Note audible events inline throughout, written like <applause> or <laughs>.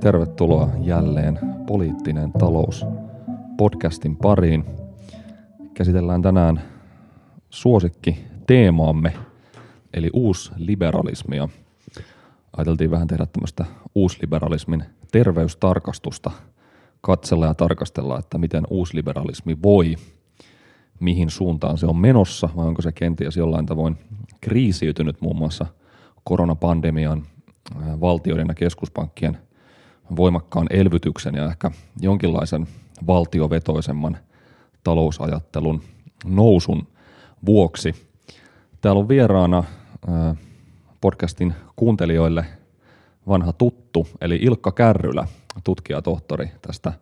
Tervetuloa jälleen Poliittinen talous podcastin pariin. Käsitellään tänään suosikki teemaamme, eli uusliberalismia. Ajateltiin vähän tehdä tämmöistä uusliberalismin terveystarkastusta, katsella ja tarkastella, että miten uusliberalismi voi, mihin suuntaan se on menossa, vai onko se kenties jollain tavoin kriisiytynyt muun muassa koronapandemian, valtioiden ja keskuspankkien voimakkaan elvytyksen ja ehkä jonkinlaisen valtiovetoisemman talousajattelun nousun vuoksi. Täällä on vieraana podcastin kuuntelijoille vanha tuttu, eli Ilkka Kärrylä, tutkijatohtori tästä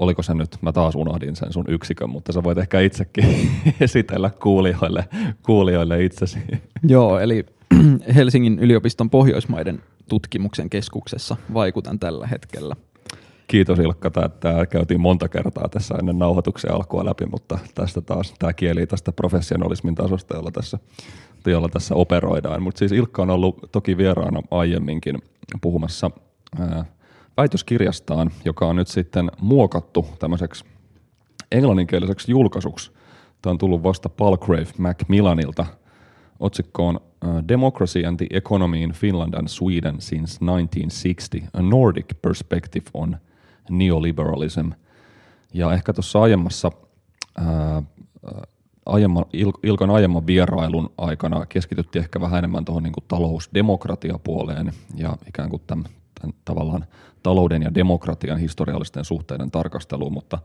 oliko se nyt, mä taas unohdin sen sun yksikön, mutta sä voit ehkä itsekin <laughs> esitellä kuulijoille, kuulijoille itsesi. Joo, eli <clears throat> Helsingin yliopiston Pohjoismaiden tutkimuksen keskuksessa vaikutan tällä hetkellä. Kiitos Ilkka, tämä käytiin monta kertaa tässä ennen nauhoituksen alkua läpi, mutta tästä taas tämä kieli tästä professionalismin tasosta, jolla tässä, jolla tässä operoidaan. Mutta siis Ilkka on ollut toki vieraana aiemminkin puhumassa ää, väitöskirjastaan, joka on nyt sitten muokattu tämmöiseksi englanninkieliseksi julkaisuksi. Tämä on tullut vasta Palgrave Macmillanilta. Otsikko on uh, Democracy and the Economy in Finland and Sweden since 1960, a Nordic Perspective on Neoliberalism. Ja ehkä tuossa aiemmassa, ää, aiemman, Il, Ilkan aiemman vierailun aikana keskityttiin ehkä vähän enemmän tuohon niin talousdemokratiapuoleen ja ikään kuin tämän, tämän tavallaan talouden ja demokratian historiallisten suhteiden tarkasteluun, mutta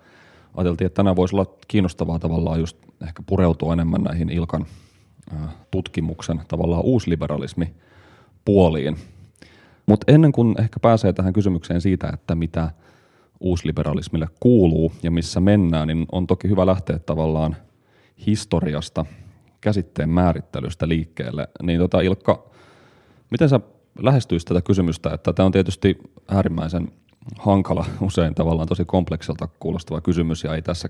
ajateltiin, että tänään voisi olla kiinnostavaa tavallaan just ehkä pureutua enemmän näihin Ilkan tutkimuksen tavallaan uusliberalismi puoliin. Mutta ennen kuin ehkä pääsee tähän kysymykseen siitä, että mitä uusliberalismille kuuluu ja missä mennään, niin on toki hyvä lähteä tavallaan historiasta, käsitteen määrittelystä liikkeelle. Niin tota Ilkka, miten sä lähestyisit tätä kysymystä, että tämä on tietysti äärimmäisen hankala, usein tavallaan tosi komplekselta kuulostava kysymys ja ei tässä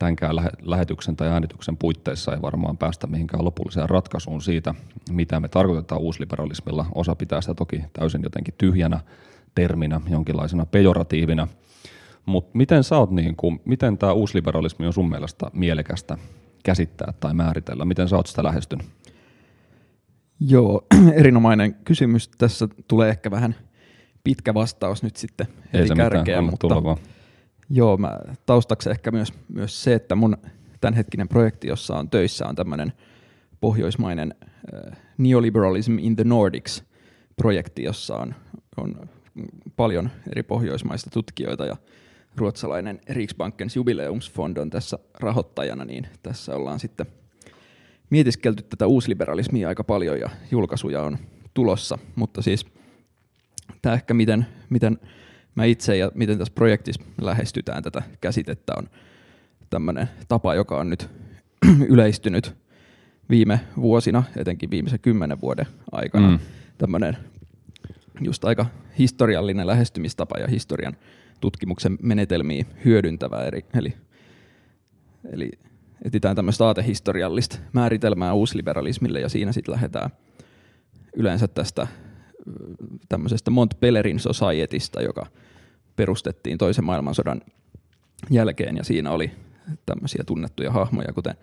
tämänkään – lähetyksen tai äänityksen puitteissa ei varmaan päästä mihinkään lopulliseen ratkaisuun siitä, mitä me tarkoitetaan uusliberalismilla. Osa pitää sitä toki täysin jotenkin tyhjänä terminä, jonkinlaisena pejoratiivina. Mutta miten sä oot, niin kuin, miten tämä uusliberalismi on sun mielestä mielekästä käsittää tai määritellä? Miten sä oot sitä lähestynyt? Joo, <clears throat> erinomainen kysymys. Tässä tulee ehkä vähän pitkä vastaus nyt sitten heti kärkeen, mutta tulla Joo, mä, taustaksi ehkä myös, myös se, että mun tämänhetkinen projekti, jossa on töissä, on tämmöinen pohjoismainen äh, Neoliberalism in the Nordics projekti, jossa on, on paljon eri pohjoismaista tutkijoita ja ruotsalainen Riksbankens jubileumsfond on tässä rahoittajana, niin tässä ollaan sitten mietiskelty tätä uusliberalismia aika paljon ja julkaisuja on tulossa, mutta siis tämä ehkä miten, miten mä itse ja miten tässä projektissa lähestytään tätä käsitettä on tämmöinen tapa, joka on nyt <clears throat> yleistynyt viime vuosina, etenkin viimeisen kymmenen vuoden aikana. Mm. Tämmöinen just aika historiallinen lähestymistapa ja historian tutkimuksen menetelmiä hyödyntävä. Eri, eli, eli etsitään tämmöistä aatehistoriallista määritelmää uusliberalismille ja siinä sitten lähdetään yleensä tästä tämmöisestä Montpellerin Societysta, joka perustettiin toisen maailmansodan jälkeen ja siinä oli tämmöisiä tunnettuja hahmoja, kuten,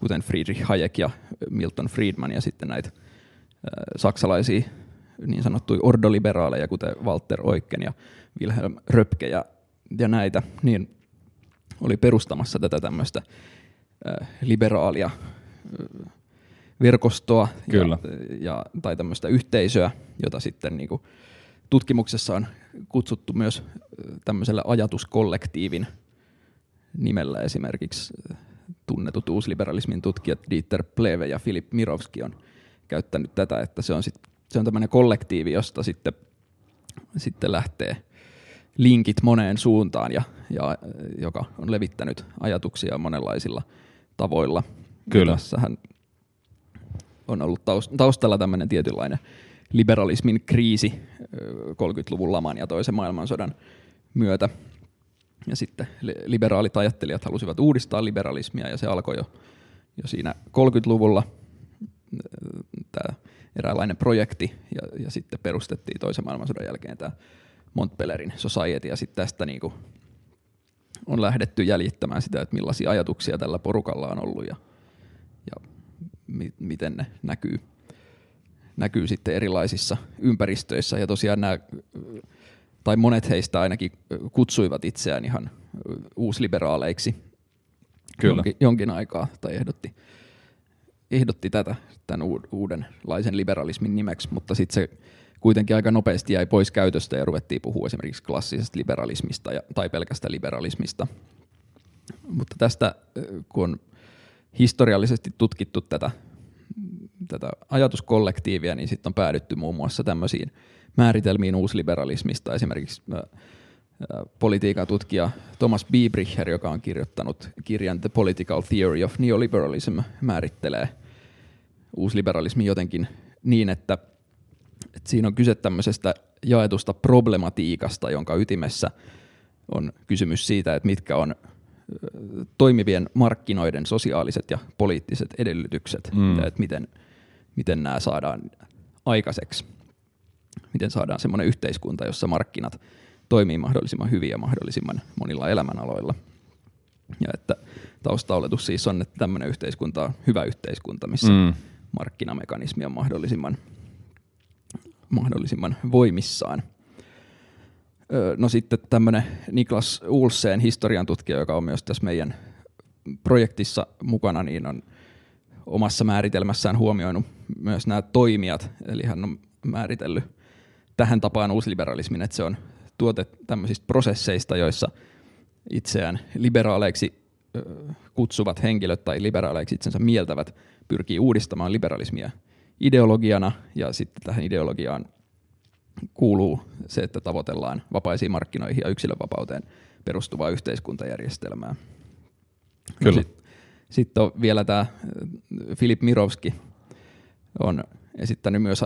kuten Friedrich Hayek ja Milton Friedman ja sitten näitä äh, saksalaisia niin sanottuja ordoliberaaleja, kuten Walter Eucken ja Wilhelm Röpke ja, ja näitä, niin oli perustamassa tätä tämmöistä äh, liberaalia äh, verkostoa Kyllä. Ja, ja, tai tämmöistä yhteisöä, jota sitten niin kuin tutkimuksessa on kutsuttu myös tämmöisellä ajatuskollektiivin nimellä esimerkiksi tunnetut uusliberalismin tutkijat Dieter Pleve ja Filip Mirovski on käyttänyt tätä, että se on, sit, se on tämmöinen kollektiivi, josta sitten, sitten lähtee linkit moneen suuntaan ja, ja joka on levittänyt ajatuksia monenlaisilla tavoilla. Kyllä. Ja tässähän on ollut taustalla tämmöinen tietynlainen liberalismin kriisi 30-luvun laman ja toisen maailmansodan myötä. Ja sitten liberaalit ajattelijat halusivat uudistaa liberalismia ja se alkoi jo, jo siinä 30-luvulla tämä eräänlainen projekti ja, ja sitten perustettiin toisen maailmansodan jälkeen tämä Montpellerin Society, ja sitten tästä niin kuin on lähdetty jäljittämään sitä, että millaisia ajatuksia tällä porukalla on ollut ja mi- miten ne näkyy, näkyy sitten erilaisissa ympäristöissä. Ja tosiaan nämä, tai monet heistä ainakin kutsuivat itseään ihan uusliberaaleiksi Kyllä. Jonkin, jonkin aikaa, tai ehdotti, ehdotti tätä tämän uudenlaisen liberalismin nimeksi, mutta sitten se kuitenkin aika nopeasti jäi pois käytöstä ja ruvettiin puhua esimerkiksi klassisesta liberalismista ja, tai pelkästä liberalismista. Mutta tästä, kun on historiallisesti tutkittu tätä, tätä ajatuskollektiivia, niin sitten on päädytty muun muassa tämmöisiin määritelmiin uusliberalismista. Esimerkiksi politiikan tutkija Thomas Biebricher, joka on kirjoittanut kirjan The Political Theory of Neoliberalism, määrittelee uusliberalismi jotenkin niin, että et siinä on kyse tämmöisestä jaetusta problematiikasta, jonka ytimessä on kysymys siitä, että mitkä on toimivien markkinoiden sosiaaliset ja poliittiset edellytykset mm. ja että miten, miten nämä saadaan aikaiseksi. Miten saadaan semmoinen yhteiskunta, jossa markkinat toimii mahdollisimman hyvin ja mahdollisimman monilla elämänaloilla. Ja että taustaoletus siis on, että tämmöinen yhteiskunta on hyvä yhteiskunta, missä mm. markkinamekanismi on mahdollisimman mahdollisimman voimissaan. No sitten tämmöinen Niklas Ulseen historian tutkija, joka on myös tässä meidän projektissa mukana, niin on omassa määritelmässään huomioinut myös nämä toimijat, eli hän on määritellyt tähän tapaan uusliberalismin, että se on tuote tämmöisistä prosesseista, joissa itseään liberaaleiksi kutsuvat henkilöt tai liberaaleiksi itsensä mieltävät pyrkii uudistamaan liberalismia ideologiana ja sitten tähän ideologiaan kuuluu se, että tavoitellaan vapaisiin markkinoihin ja yksilönvapauteen perustuvaa yhteiskuntajärjestelmää. Kyllä. No Sitten sit on vielä tämä Filip Mirovski on esittänyt myös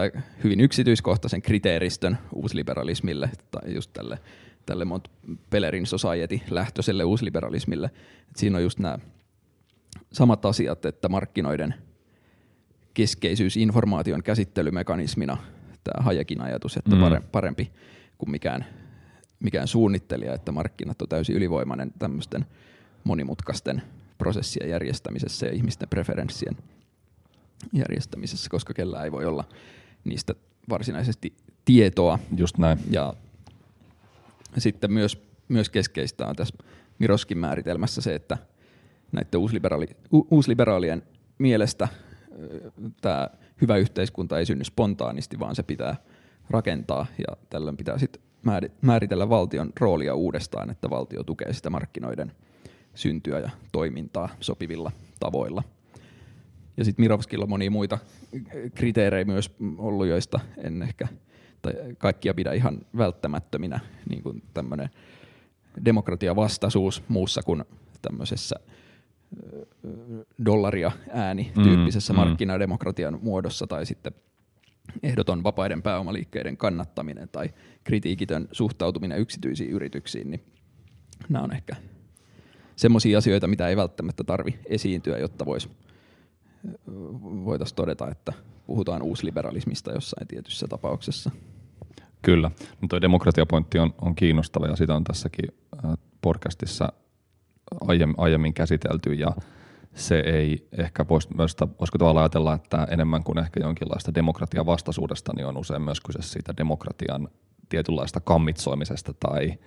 hyvin yksityiskohtaisen kriteeristön uusliberalismille tai just tälle, tälle Montpellerin Society lähtöiselle uusliberalismille. Et siinä on just nämä samat asiat, että markkinoiden – keskeisyys informaation käsittelymekanismina, tämä Hajekin ajatus, että mm. parempi kuin mikään, mikään suunnittelija, että markkinat on täysin ylivoimainen tämmöisten monimutkaisten prosessien järjestämisessä ja ihmisten preferenssien järjestämisessä, koska kellään ei voi olla niistä varsinaisesti tietoa. Just näin. Ja sitten myös, myös keskeistä on tässä Miroskin määritelmässä se, että näiden uusliberaali, uusliberaalien mielestä tämä hyvä yhteiskunta ei synny spontaanisti, vaan se pitää rakentaa ja tällöin pitää sitten määritellä valtion roolia uudestaan, että valtio tukee sitä markkinoiden syntyä ja toimintaa sopivilla tavoilla. Ja sitten Mirovskilla on monia muita kriteerejä myös ollut, joista en ehkä tai kaikkia pidä ihan välttämättöminä, niin kuin tämmöinen demokratiavastaisuus muussa kuin tämmöisessä dollaria ääni mm, tyyppisessä mm, markkinademokratian muodossa tai sitten ehdoton vapaiden pääomaliikkeiden kannattaminen tai kritiikitön suhtautuminen yksityisiin yrityksiin, niin nämä on ehkä semmoisia asioita, mitä ei välttämättä tarvi esiintyä, jotta vois, voitaisiin todeta, että puhutaan uusliberalismista jossain tietyssä tapauksessa. Kyllä. No tuo demokratiapointti on, on kiinnostava ja sitä on tässäkin podcastissa aiemmin, aiemmin käsitelty ja se ei ehkä voisi myös, voisiko tavallaan ajatella, että enemmän kuin ehkä jonkinlaista demokratian vastaisuudesta, niin on usein myös kyse siitä demokratian tietynlaista kammitsoimisesta tai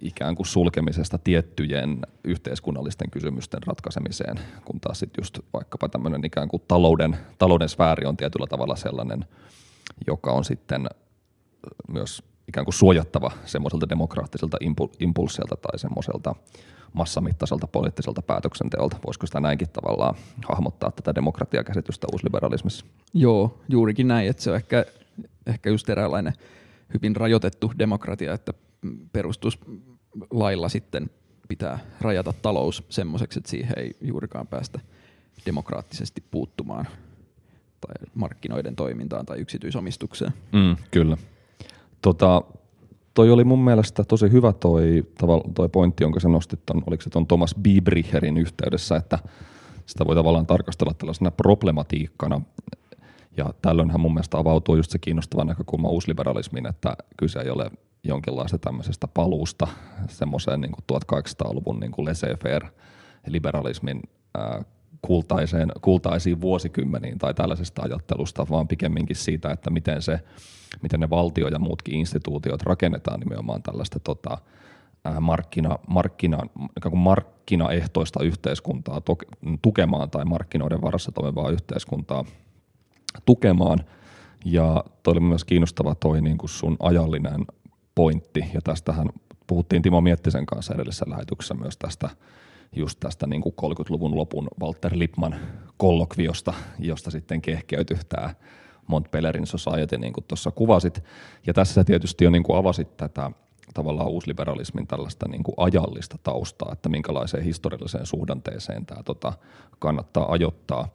ikään kuin sulkemisesta tiettyjen yhteiskunnallisten kysymysten ratkaisemiseen, kun taas sitten just vaikkapa tämmöinen ikään kuin talouden, talouden sfääri on tietyllä tavalla sellainen, joka on sitten myös ikään kuin suojattava semmoiselta demokraattiselta impulssilta tai semmoiselta massamittaiselta poliittiselta päätöksenteolta. Voisiko sitä näinkin tavallaan hahmottaa tätä demokratiakäsitystä uusliberalismissa? Joo, juurikin näin, että se on ehkä, ehkä just eräänlainen hyvin rajoitettu demokratia, että perustuslailla sitten pitää rajata talous semmoiseksi, että siihen ei juurikaan päästä demokraattisesti puuttumaan tai markkinoiden toimintaan tai yksityisomistukseen. Mm, kyllä. Tota, toi oli mun mielestä tosi hyvä toi, toi pointti, jonka sä nostit, ton, oliko se tuon Thomas Biebricherin yhteydessä, että sitä voi tavallaan tarkastella tällaisena problematiikkana. Ja tällöinhän mun mielestä avautuu just se kiinnostava näkökulma uusliberalismiin, että kyse ei ole jonkinlaista tämmöisestä paluusta semmoiseen niin 1800-luvun niin laissez-faire liberalismin kultaiseen, kultaisiin vuosikymmeniin tai tällaisesta ajattelusta, vaan pikemminkin siitä, että miten, se, miten ne valtio ja muutkin instituutiot rakennetaan nimenomaan tällaista tota, markkina, markkina, kuin markkinaehtoista yhteiskuntaa tukemaan tai markkinoiden varassa toimivaa yhteiskuntaa tukemaan. Ja toi oli myös kiinnostava toi niin kuin sun ajallinen pointti, ja tästähän puhuttiin Timo Miettisen kanssa edellisessä lähetyksessä myös tästä just tästä niin kuin 30-luvun lopun Walter Lippmann kollokviosta, josta sitten kehkeytyi tämä Montpellerin Society, niin kuin tuossa kuvasit. Ja tässä tietysti jo niin kuin avasit tätä tavallaan uusliberalismin tällaista niin kuin ajallista taustaa, että minkälaiseen historialliseen suhdanteeseen tämä tota, kannattaa ajoittaa.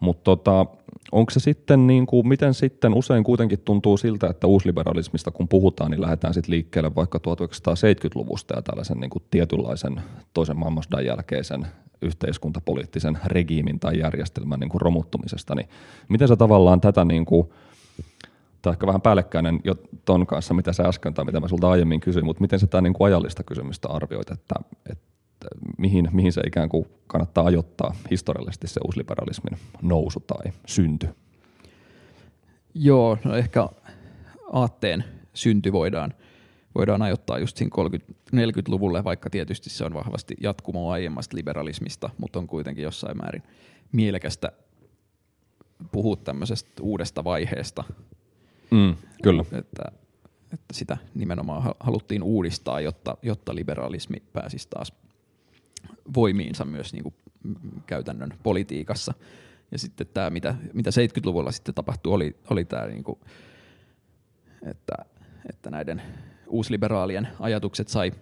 Mutta tota, onko se sitten, niin kuin, miten sitten usein kuitenkin tuntuu siltä, että uusliberalismista kun puhutaan, niin lähdetään sitten liikkeelle vaikka 1970-luvusta ja tällaisen niin kuin tietynlaisen toisen maailmansodan jälkeisen yhteiskuntapoliittisen regiimin tai järjestelmän niin kuin romuttumisesta, niin miten sä tavallaan tätä niin kuin, tämä on ehkä vähän päällekkäinen jo ton kanssa, mitä sä äsken tai mitä mä sulta aiemmin kysyin, mutta miten sä tämä niin kuin ajallista kysymystä arvioit, että, että mihin, mihin se ikään kuin kannattaa ajoittaa historiallisesti se uusliberalismin nousu tai synty? Joo, no ehkä aatteen synty voidaan, voidaan ajoittaa just siinä 30-40-luvulle, vaikka tietysti se on vahvasti jatkumo aiemmasta liberalismista, mutta on kuitenkin jossain määrin mielekästä puhua tämmöisestä uudesta vaiheesta. Mm, kyllä. Että, että sitä nimenomaan haluttiin uudistaa, jotta, jotta liberalismi pääsisi taas voimiinsa myös niin kuin käytännön politiikassa. Ja sitten tämä, mitä, mitä 70-luvulla sitten tapahtui, oli, oli tämä, niin kuin, että, että näiden uusliberaalien ajatukset sai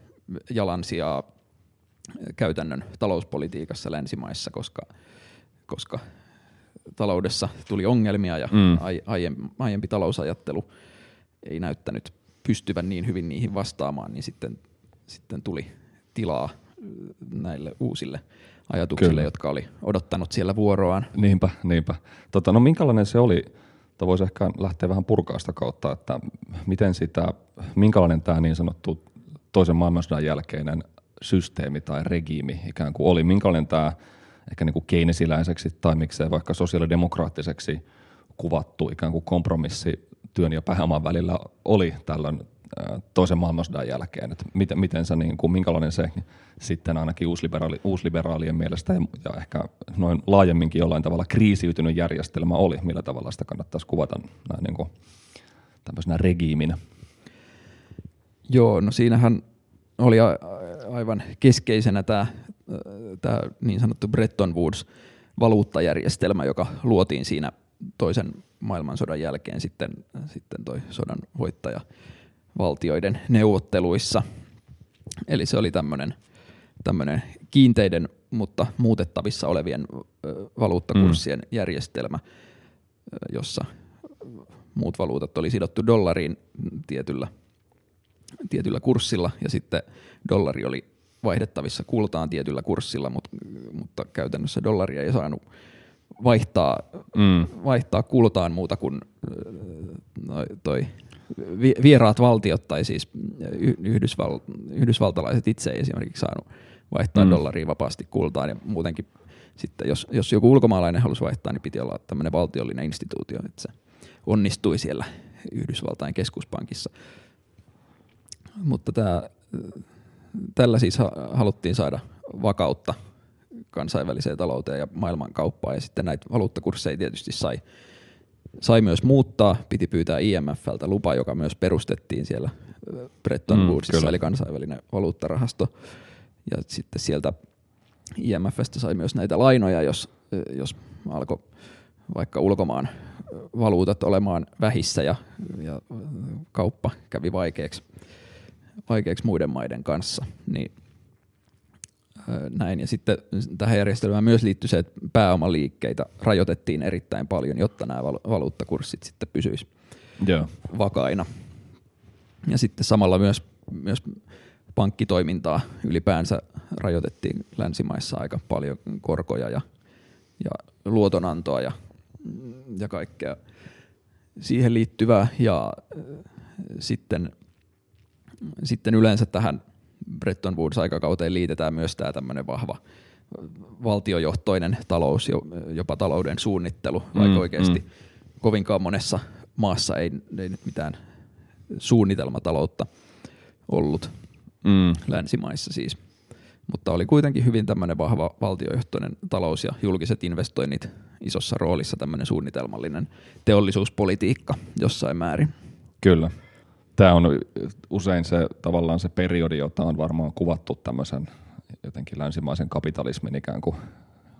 jalansijaa käytännön talouspolitiikassa länsimaissa, koska, koska taloudessa tuli ongelmia ja mm. aiempi talousajattelu ei näyttänyt pystyvän niin hyvin niihin vastaamaan, niin sitten, sitten tuli tilaa näille uusille ajatuksille, Kyllä. jotka oli odottanut siellä vuoroaan. Niinpä, niinpä. Tota, no minkälainen se oli, tai voisi ehkä lähteä vähän purkaasta kautta, että miten sitä, minkälainen tämä niin sanottu toisen maailmansodan jälkeinen systeemi tai regiimi ikään kuin oli, minkälainen tämä ehkä niin kuin keinesiläiseksi tai miksei vaikka sosiaalidemokraattiseksi kuvattu ikään kuin kompromissi työn ja pääoman välillä oli tällöin toisen maailmansodan jälkeen, että miten, miten se, niin kuin, minkälainen se sitten ainakin uusliberaali, uusliberaalien mielestä ja, ja ehkä noin laajemminkin jollain tavalla kriisiytynyt järjestelmä oli, millä tavalla sitä kannattaisi kuvata näin niin kuin, tämmöisenä regiiminä. Joo, no siinähän oli a- aivan keskeisenä tämä, tämä niin sanottu Bretton Woods valuuttajärjestelmä, joka luotiin siinä toisen maailmansodan jälkeen sitten, sitten toi sodan voittaja valtioiden neuvotteluissa. Eli se oli tämmöinen tämmöinen kiinteiden, mutta muutettavissa olevien valuuttakurssien mm. järjestelmä, jossa muut valuutat oli sidottu dollariin tietyllä, tietyllä kurssilla ja sitten dollari oli vaihdettavissa kultaan tietyllä kurssilla, mutta, mutta käytännössä dollaria ei saanut vaihtaa, mm. vaihtaa kultaan muuta kuin toi vieraat valtiot tai siis Yhdysval, yhdysvaltalaiset itse ei esimerkiksi saanut vaihtaa mm. dollaria vapaasti kultaan ja muutenkin sitten jos, jos joku ulkomaalainen halusi vaihtaa, niin piti olla tämmöinen valtiollinen instituutio, että se onnistui siellä Yhdysvaltain keskuspankissa. Mutta tämä, tällä siis haluttiin saada vakautta kansainväliseen talouteen ja maailmankauppaan ja sitten näitä valuuttakursseja tietysti sai sai myös muuttaa, piti pyytää IMFltä lupa, joka myös perustettiin siellä Bretton mm, Woodsissa, mm, eli kansainvälinen valuuttarahasto. Ja sitten sieltä IMFstä sai myös näitä lainoja, jos, jos alkoi vaikka ulkomaan valuutat olemaan vähissä ja, ja kauppa kävi vaikeaksi, vaikeaksi muiden maiden kanssa, niin näin. Ja sitten tähän järjestelmään myös liittyy se, että pääomaliikkeitä rajoitettiin erittäin paljon, jotta nämä valuuttakurssit sitten pysyisivät yeah. vakaina. Ja sitten samalla myös, myös pankkitoimintaa ylipäänsä rajoitettiin länsimaissa aika paljon korkoja ja, ja luotonantoa ja, ja kaikkea siihen liittyvää. Ja sitten sitten yleensä tähän Bretton Woods-aikakauteen liitetään myös tämä tämmöinen vahva valtiojohtoinen talous, jopa talouden suunnittelu, vaikka mm, oikeasti mm. kovinkaan monessa maassa ei, ei nyt mitään suunnitelmataloutta ollut mm. länsimaissa siis. Mutta oli kuitenkin hyvin tämmöinen vahva valtiojohtoinen talous ja julkiset investoinnit isossa roolissa tämmöinen suunnitelmallinen teollisuuspolitiikka jossain määrin. Kyllä. Tämä on usein se tavallaan se periodi, jota on varmaan kuvattu tämmöisen jotenkin länsimaisen kapitalismin ikään kuin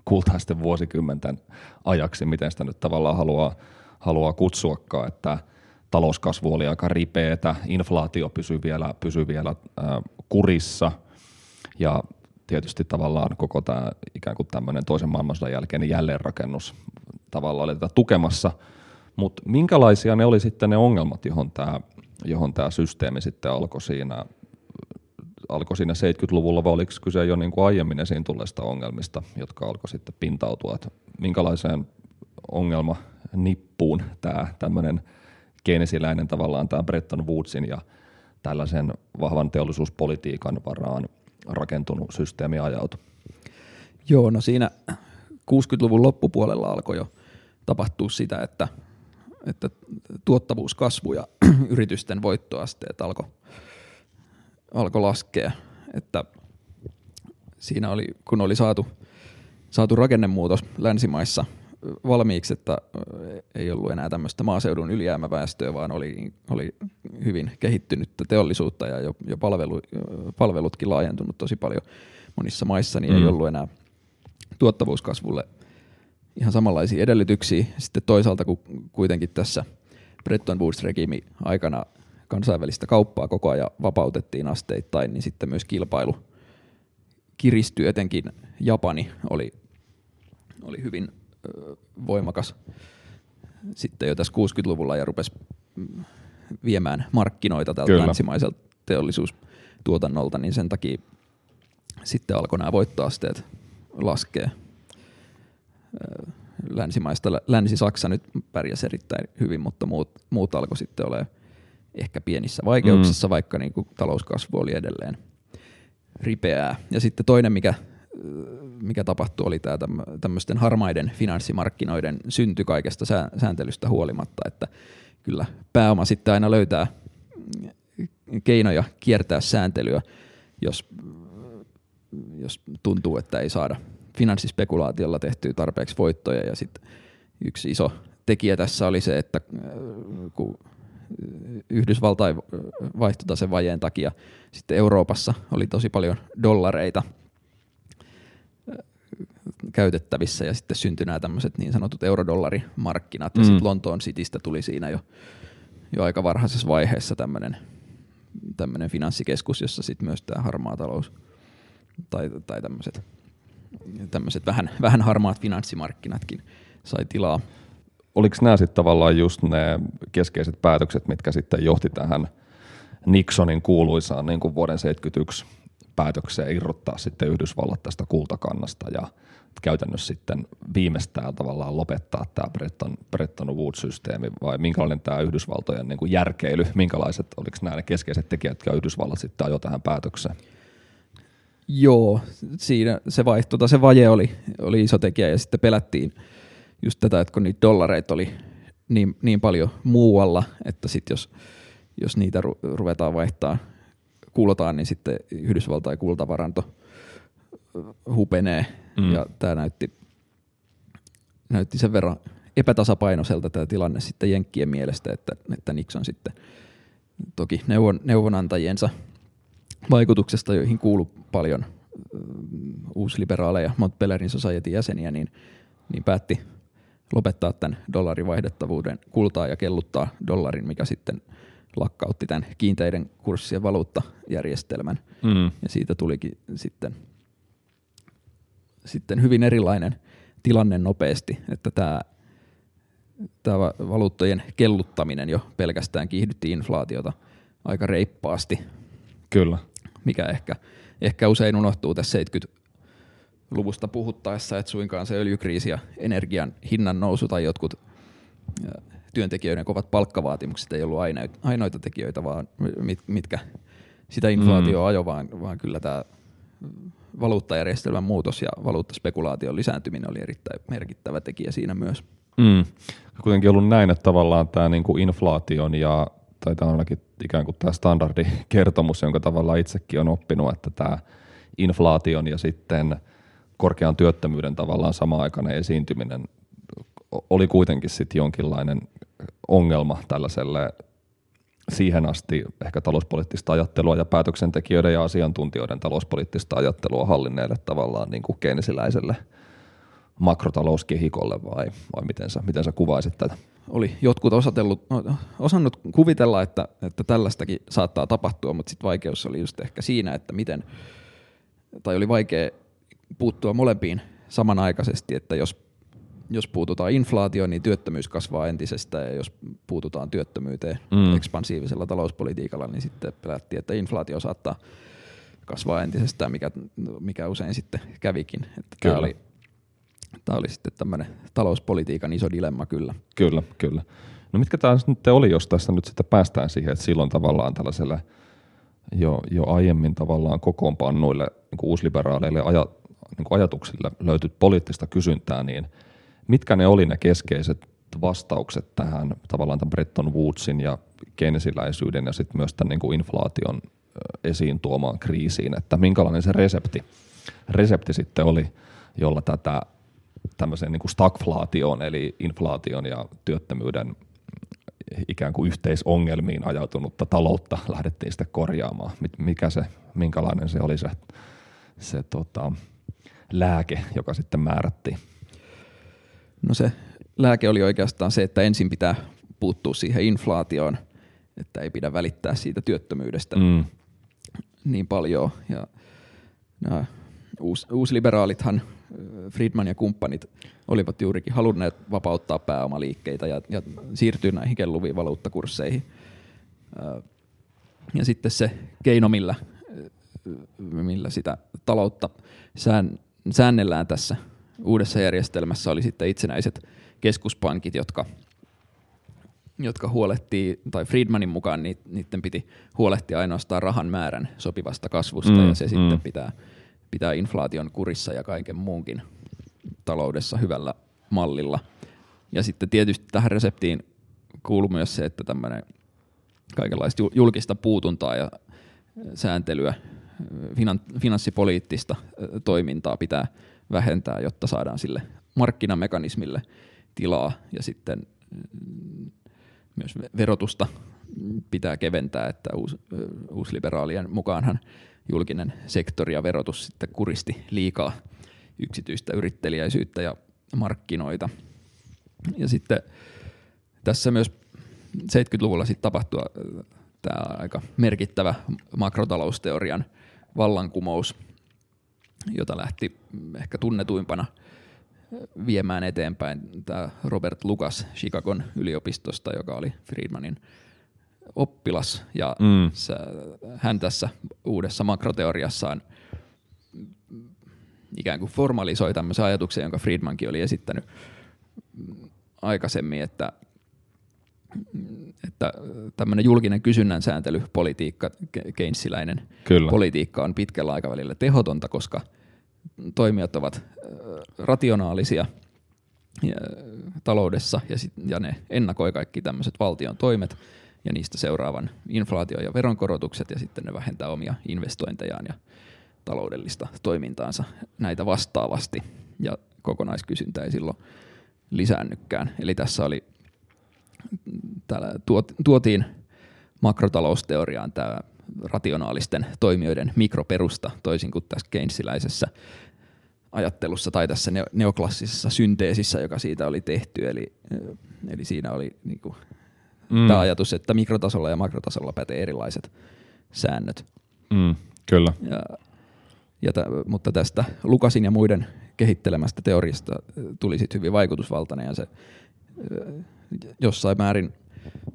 kultaisten vuosikymmenten ajaksi, miten sitä nyt tavallaan haluaa, haluaa kutsuakaan, että talouskasvu oli aika ripeätä, inflaatio pysyi vielä, pysyi vielä äh, kurissa ja tietysti tavallaan koko tämä ikään kuin tämmöinen toisen maailmansodan jälkeinen jälleenrakennus tavallaan oli tätä tukemassa, mutta minkälaisia ne oli sitten ne ongelmat, johon tämä johon tämä systeemi sitten alkoi siinä, alkoi siinä 70-luvulla, vai oliko kyse jo niin kuin aiemmin esiin tulleista ongelmista, jotka alkoi sitten pintautua, että minkälaiseen ongelmanippuun tämä tämmöinen keynesiläinen tavallaan tämä Bretton Woodsin ja tällaisen vahvan teollisuuspolitiikan varaan rakentunut systeemi ajautui? Joo, no siinä 60-luvun loppupuolella alkoi jo tapahtua sitä, että että tuottavuuskasvu ja <clears throat> yritysten voittoasteet alkoi alko laskea. Että siinä oli, kun oli saatu, saatu rakennemuutos länsimaissa valmiiksi, että ei ollut enää tämmöistä maaseudun ylijäämäväestöä, vaan oli, oli hyvin kehittynyttä teollisuutta ja jo, jo palvelu, palvelutkin laajentunut tosi paljon monissa maissa, niin mm. ei ollut enää tuottavuuskasvulle ihan samanlaisia edellytyksiä. Sitten toisaalta, kun kuitenkin tässä Bretton Woods-regimi aikana kansainvälistä kauppaa koko ajan vapautettiin asteittain, niin sitten myös kilpailu kiristyi, etenkin Japani oli, oli hyvin ö, voimakas sitten jo tässä 60-luvulla ja rupesi mm, viemään markkinoita tältä Kyllä. länsimaiselta teollisuustuotannolta, niin sen takia sitten alkoi nämä voittoasteet laskea länsimaista. Länsi-Saksa nyt pärjäsi erittäin hyvin, mutta muut, muut alkoi sitten olla ehkä pienissä vaikeuksissa, mm. vaikka niin kuin talouskasvu oli edelleen ripeää. Ja sitten toinen, mikä, mikä tapahtui, oli tämä tämmöisten harmaiden finanssimarkkinoiden synty kaikesta sääntelystä huolimatta, että kyllä pääoma sitten aina löytää keinoja kiertää sääntelyä, jos, jos tuntuu, että ei saada finanssispekulaatiolla tehtyä tarpeeksi voittoja ja sitten yksi iso tekijä tässä oli se, että äh, kun Yhdysvaltain vaihtotasen vajeen takia sitten Euroopassa oli tosi paljon dollareita äh, käytettävissä ja sitten syntyi nämä tämmöiset niin sanotut eurodollarimarkkinat ja mm. sitten Lontoon Citystä tuli siinä jo, jo aika varhaisessa vaiheessa tämmöinen tämmöinen finanssikeskus, jossa sitten myös tämä harmaa talous tai, tai tämmöiset tämmöiset vähän, vähän harmaat finanssimarkkinatkin sai tilaa. Oliko nämä sitten tavallaan just ne keskeiset päätökset, mitkä sitten johti tähän Nixonin kuuluisaan niin kuin vuoden 1971 päätökseen irrottaa sitten Yhdysvallat tästä kultakannasta ja käytännössä sitten viimeistään tavallaan lopettaa tämä Bretton, Bretton Woods-systeemi vai minkälainen tämä Yhdysvaltojen niin kuin järkeily, minkälaiset, oliko nämä ne keskeiset tekijät, jotka Yhdysvallat sitten ajoi tähän päätökseen? Joo, siinä se vaihto, tota se vaje oli, oli iso tekijä ja sitten pelättiin just tätä, että kun niitä dollareita oli niin, niin paljon muualla, että sitten jos, jos niitä ru, ruvetaan vaihtaa kultaan, niin sitten Yhdysvaltain kultavaranto hupenee mm. ja tämä näytti, näytti sen verran epätasapainoiselta tämä tilanne sitten Jenkkien mielestä, että, että Nixon sitten toki neuvon, neuvonantajiensa – vaikutuksesta, joihin kuuluu paljon uusliberaaleja Montpellerin Society jäseniä, niin, niin päätti lopettaa tämän dollarin vaihdettavuuden kultaa ja kelluttaa dollarin, mikä sitten lakkautti tämän kiinteiden kurssien valuuttajärjestelmän. Mm. Ja siitä tulikin sitten, sitten hyvin erilainen tilanne nopeasti, että tämä, tämä valuuttojen kelluttaminen jo pelkästään kiihdytti inflaatiota aika reippaasti. Kyllä mikä ehkä, ehkä usein unohtuu tässä 70-luvusta puhuttaessa, että suinkaan se öljykriisi ja energian hinnan nousu tai jotkut työntekijöiden kovat palkkavaatimukset ei ollut ainoita tekijöitä, vaan mitkä sitä inflaatio mm. ajo, vaan, vaan kyllä tämä valuuttajärjestelmän muutos ja valuuttaspekulaation lisääntyminen oli erittäin merkittävä tekijä siinä myös. Mm. Kuitenkin ollut näin, että tavallaan tämä niinku inflaation ja tai tämä on ainakin ikään kuin tämä standardikertomus, jonka tavallaan itsekin on oppinut, että tämä inflaation ja sitten korkean työttömyyden tavallaan sama-aikainen esiintyminen oli kuitenkin sitten jonkinlainen ongelma tällaiselle siihen asti ehkä talouspoliittista ajattelua ja päätöksentekijöiden ja asiantuntijoiden talouspoliittista ajattelua hallinneelle tavallaan niin kuin keinesiläiselle makrotalouskehikolle vai, vai miten, sä, miten sä kuvaisit tätä? Oli jotkut osatellut, no, osannut kuvitella, että, että tällaistakin saattaa tapahtua, mutta sitten vaikeus oli just ehkä siinä, että miten, tai oli vaikea puuttua molempiin samanaikaisesti, että jos jos puututaan inflaatioon, niin työttömyys kasvaa entisestään, ja jos puututaan työttömyyteen mm. ekspansiivisella talouspolitiikalla, niin sitten pelättiin, että inflaatio saattaa kasvaa entisestään, mikä, mikä usein sitten kävikin. Että tämä, oli, tämä oli sitten tämmöinen talouspolitiikan iso dilemma kyllä. Kyllä, kyllä. No mitkä tämä nyt oli, jos tässä nyt sitten päästään siihen, että silloin tavallaan tällaiselle jo, jo aiemmin tavallaan kokoonpannuille niin uusliberaaleille aja, niin ajatuksille löytyy poliittista kysyntää, niin – mitkä ne oli ne keskeiset vastaukset tähän tavallaan tämän Bretton Woodsin ja keynesiläisyyden ja sitten myös tämän niin kuin inflaation esiin tuomaan kriisiin, että minkälainen se resepti, resepti sitten oli, jolla tätä tämmöiseen niin kuin stagflaatioon, eli inflaation ja työttömyyden ikään kuin yhteisongelmiin ajautunutta taloutta lähdettiin sitten korjaamaan. Mikä se, minkälainen se oli se, se tota, lääke, joka sitten määrättiin? No se lääke oli oikeastaan se, että ensin pitää puuttua siihen inflaatioon, että ei pidä välittää siitä työttömyydestä mm. niin paljon. Ja nämä uus, uusliberaalit,han Friedman ja kumppanit olivat juurikin halunneet vapauttaa pääomaliikkeitä ja, ja siirtyä näihin kelluviin valuuttakursseihin. Ja sitten se keino, millä, millä sitä taloutta sään, säännellään tässä uudessa järjestelmässä oli sitten itsenäiset keskuspankit, jotka, jotka huolehtii, tai Friedmanin mukaan niiden piti huolehtia ainoastaan rahan määrän sopivasta kasvusta, mm, ja se mm. sitten pitää, pitää inflaation kurissa ja kaiken muunkin taloudessa hyvällä mallilla. Ja sitten tietysti tähän reseptiin kuuluu myös se, että tämmöinen kaikenlaista julkista puutuntaa ja sääntelyä, finanssipoliittista toimintaa pitää vähentää, jotta saadaan sille markkinamekanismille tilaa ja sitten mm, myös verotusta pitää keventää, että uus, uusliberaalien mukaanhan julkinen sektori ja verotus sitten kuristi liikaa yksityistä yrittelijäisyyttä ja markkinoita. Ja sitten tässä myös 70-luvulla sitten tapahtui tämä aika merkittävä makrotalousteorian vallankumous, jota lähti ehkä tunnetuimpana viemään eteenpäin tämä Robert Lucas Chicagon yliopistosta, joka oli Friedmanin oppilas. Ja mm. hän tässä uudessa makroteoriassaan ikään kuin formalisoi tämmöisen ajatuksen, jonka Friedmankin oli esittänyt aikaisemmin, että että tämmöinen julkinen kysynnän sääntelypolitiikka, keynesiläinen Kyllä. politiikka on pitkällä aikavälillä tehotonta, koska toimijat ovat rationaalisia taloudessa ja, sit, ja ne ennakoi kaikki tämmöiset valtion toimet ja niistä seuraavan inflaatio- ja veronkorotukset ja sitten ne vähentää omia investointejaan ja taloudellista toimintaansa näitä vastaavasti ja kokonaiskysyntä ei silloin lisäännykään. Eli tässä oli täällä tuotiin makrotalousteoriaan tämä rationaalisten toimijoiden mikroperusta, toisin kuin tässä Keynesiläisessä ajattelussa tai tässä neoklassisessa synteesissä, joka siitä oli tehty. Eli, eli siinä oli niin kuin, mm. tämä ajatus, että mikrotasolla ja makrotasolla pätee erilaiset säännöt. Mm, kyllä. Ja, ja t- mutta tästä Lukasin ja muiden kehittelemästä teoriasta tuli sitten hyvin vaikutusvaltainen ja se jossain määrin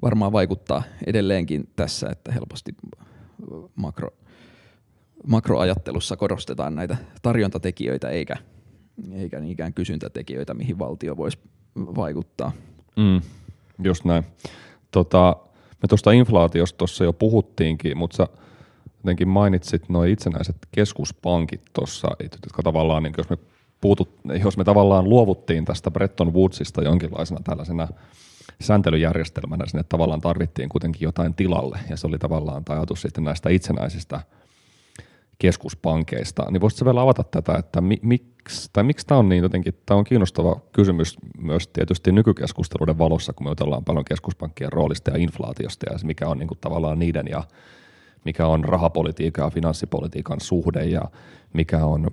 varmaan vaikuttaa edelleenkin tässä, että helposti makro, makroajattelussa korostetaan näitä tarjontatekijöitä eikä, eikä niinkään kysyntätekijöitä, mihin valtio voisi vaikuttaa. Mm, just näin. Tota, me tuosta inflaatiosta tuossa jo puhuttiinkin, mutta sä jotenkin mainitsit nuo itsenäiset keskuspankit tuossa, jotka tavallaan, niin jos me puutut, jos me tavallaan luovuttiin tästä Bretton Woodsista jonkinlaisena tällaisena sääntelyjärjestelmänä, sinne tavallaan tarvittiin kuitenkin jotain tilalle, ja se oli tavallaan ajatus sitten näistä itsenäisistä keskuspankeista, niin voisitko vielä avata tätä, että mi, miksi, tai miksi tämä on niin jotenkin, tämä on kiinnostava kysymys myös tietysti nykykeskusteluiden valossa, kun me otellaan paljon keskuspankkien roolista ja inflaatiosta ja mikä on niin kuin tavallaan niiden ja mikä on rahapolitiikan ja finanssipolitiikan suhde ja mikä on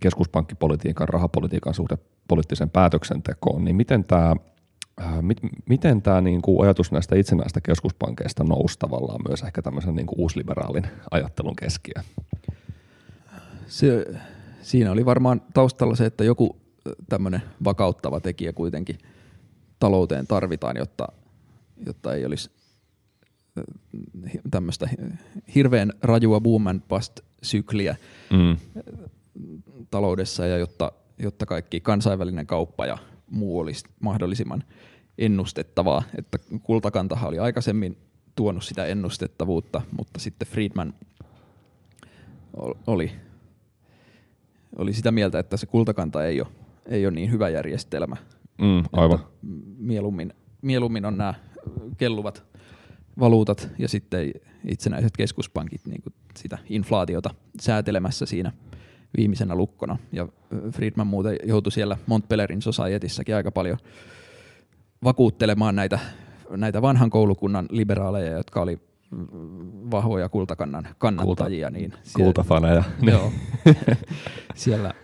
keskuspankkipolitiikan, rahapolitiikan suhde poliittisen päätöksentekoon, niin miten tämä äh, miten tämä niin kuin ajatus näistä itsenäistä keskuspankeista nousi tavallaan myös ehkä tämmöisen niin kuin uusliberaalin ajattelun keskiöön? Se, siinä oli varmaan taustalla se, että joku tämmöinen vakauttava tekijä kuitenkin talouteen tarvitaan, jotta, jotta ei olisi tämmöistä hirveän rajua boom and bust sykliä mm. taloudessa ja jotta, jotta kaikki kansainvälinen kauppa ja muu olisi mahdollisimman ennustettavaa. Että kultakantahan oli aikaisemmin tuonut sitä ennustettavuutta, mutta sitten Friedman oli, oli sitä mieltä, että se kultakanta ei ole, ei ole niin hyvä järjestelmä. Mm, aivan. mieluummin, mieluummin on nämä kelluvat valuutat ja sitten itsenäiset keskuspankit niin kuin sitä inflaatiota säätelemässä siinä viimeisenä lukkona. Ja Friedman muuten joutui siellä Montpellerin Societyssakin aika paljon vakuuttelemaan näitä, näitä vanhan koulukunnan liberaaleja, jotka oli vahvoja kultakannan kannattajia. Kulta, niin siellä, kultafaneja. Joo, <laughs> siellä,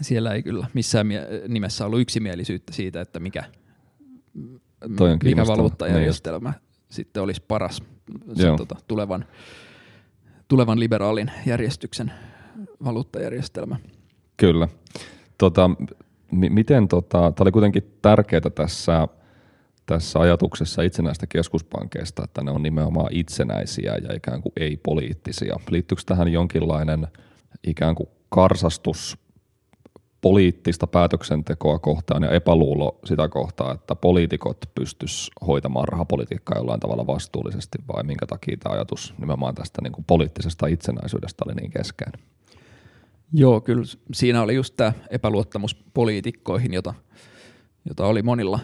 siellä ei kyllä missään nimessä ollut yksimielisyyttä siitä, että mikä, mikä valuuttajärjestelmä niin sitten olisi paras sen, tota, tulevan, tulevan liberaalin järjestyksen valuuttajärjestelmä. Kyllä. Tota, m- miten, tota, tämä oli kuitenkin tärkeää tässä, tässä ajatuksessa itsenäistä keskuspankeista, että ne on nimenomaan itsenäisiä ja ikään kuin ei-poliittisia. Liittyykö tähän jonkinlainen ikään kuin karsastus poliittista päätöksentekoa kohtaan ja epäluulo sitä kohtaa, että poliitikot pystyis hoitamaan rahapolitiikkaa jollain tavalla vastuullisesti vai minkä takia tämä ajatus nimenomaan tästä niin kuin poliittisesta itsenäisyydestä oli niin keskeinen? Joo, kyllä siinä oli just tämä epäluottamus poliitikkoihin, jota, jota oli monilla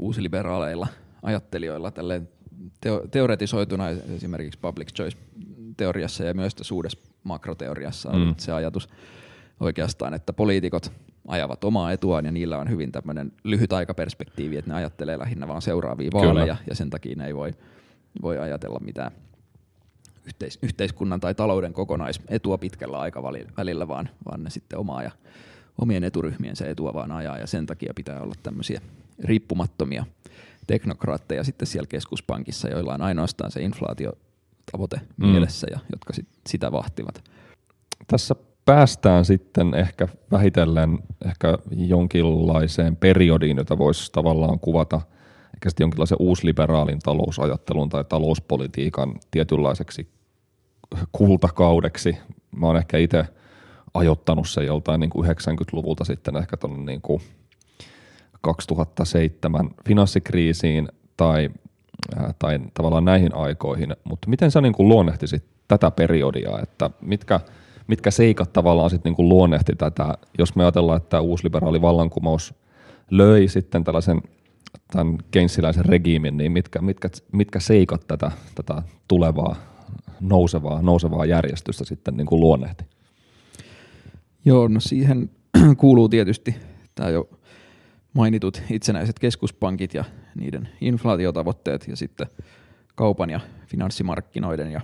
uusiliberaaleilla ajattelijoilla tälleen teo, teoretisoituna esimerkiksi public choice-teoriassa ja myös tässä uudessa makroteoriassa mm. se ajatus, oikeastaan, että poliitikot ajavat omaa etuaan ja niillä on hyvin tämmöinen lyhyt aikaperspektiivi, että ne ajattelee lähinnä vaan seuraavia vaaleja Kyllä. ja sen takia ne ei voi, voi ajatella mitään yhteis- yhteiskunnan tai talouden kokonaisetua pitkällä aikavälillä, vaan, vaan ne sitten omaa ja omien eturyhmiensä etua vaan ajaa ja sen takia pitää olla tämmöisiä riippumattomia teknokraatteja sitten siellä keskuspankissa, joilla on ainoastaan se inflaatiotavoite mm. mielessä ja jotka sit sitä vahtivat. Tässä päästään sitten ehkä vähitellen ehkä jonkinlaiseen periodiin, jota voisi tavallaan kuvata ehkä sitten jonkinlaisen uusliberaalin talousajattelun tai talouspolitiikan tietynlaiseksi kultakaudeksi. Mä oon ehkä itse ajoittanut se joltain niin kuin 90-luvulta sitten ehkä tuonne niin kuin 2007 finanssikriisiin tai, äh, tai tavallaan näihin aikoihin, mutta miten sä niin kuin luonnehtisit tätä periodia, että mitkä – mitkä seikat tavallaan sitten niin luonnehti tätä, jos me ajatellaan, että uusliberaali vallankumous löi sitten tällaisen tämän keinsiläisen regiimin, niin mitkä, mitkä, mitkä seikat tätä, tätä tulevaa nousevaa, nousevaa järjestystä sitten niin kuin luonnehti? Joo, no siihen <clears throat> kuuluu tietysti tämä jo mainitut itsenäiset keskuspankit ja niiden inflaatiotavoitteet ja sitten kaupan ja finanssimarkkinoiden ja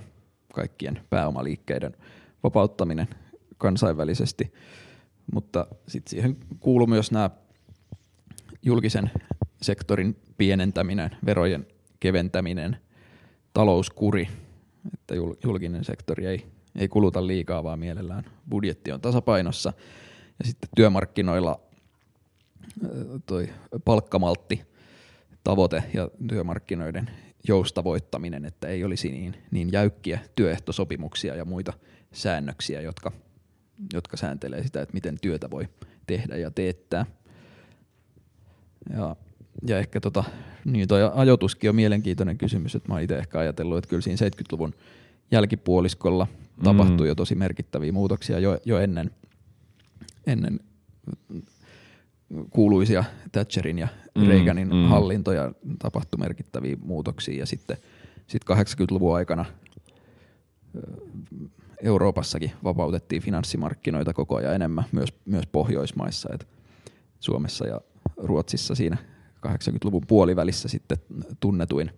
kaikkien pääomaliikkeiden vapauttaminen kansainvälisesti, mutta sitten siihen kuuluu myös nämä julkisen sektorin pienentäminen, verojen keventäminen, talouskuri, että julkinen sektori ei, ei kuluta liikaa, vaan mielellään budjetti on tasapainossa. Ja sitten työmarkkinoilla toi palkkamaltti tavoite ja työmarkkinoiden joustavoittaminen, että ei olisi niin, niin jäykkiä työehtosopimuksia ja muita säännöksiä, jotka, jotka sääntelee sitä, että miten työtä voi tehdä ja teettää. Ja, ja ehkä tota, niin toi ajoituskin on mielenkiintoinen kysymys, että mä oon itse ehkä ajatellut, että kyllä siinä 70-luvun jälkipuoliskolla tapahtui mm. jo tosi merkittäviä muutoksia jo, jo ennen, ennen kuuluisia Thatcherin ja mm, Reaganin mm. hallintoja tapahtui merkittäviä muutoksia ja sitten sit 80-luvun aikana Euroopassakin vapautettiin finanssimarkkinoita koko ajan enemmän, myös, myös Pohjoismaissa. Et Suomessa ja Ruotsissa siinä 80-luvun puolivälissä sitten tunnetuin,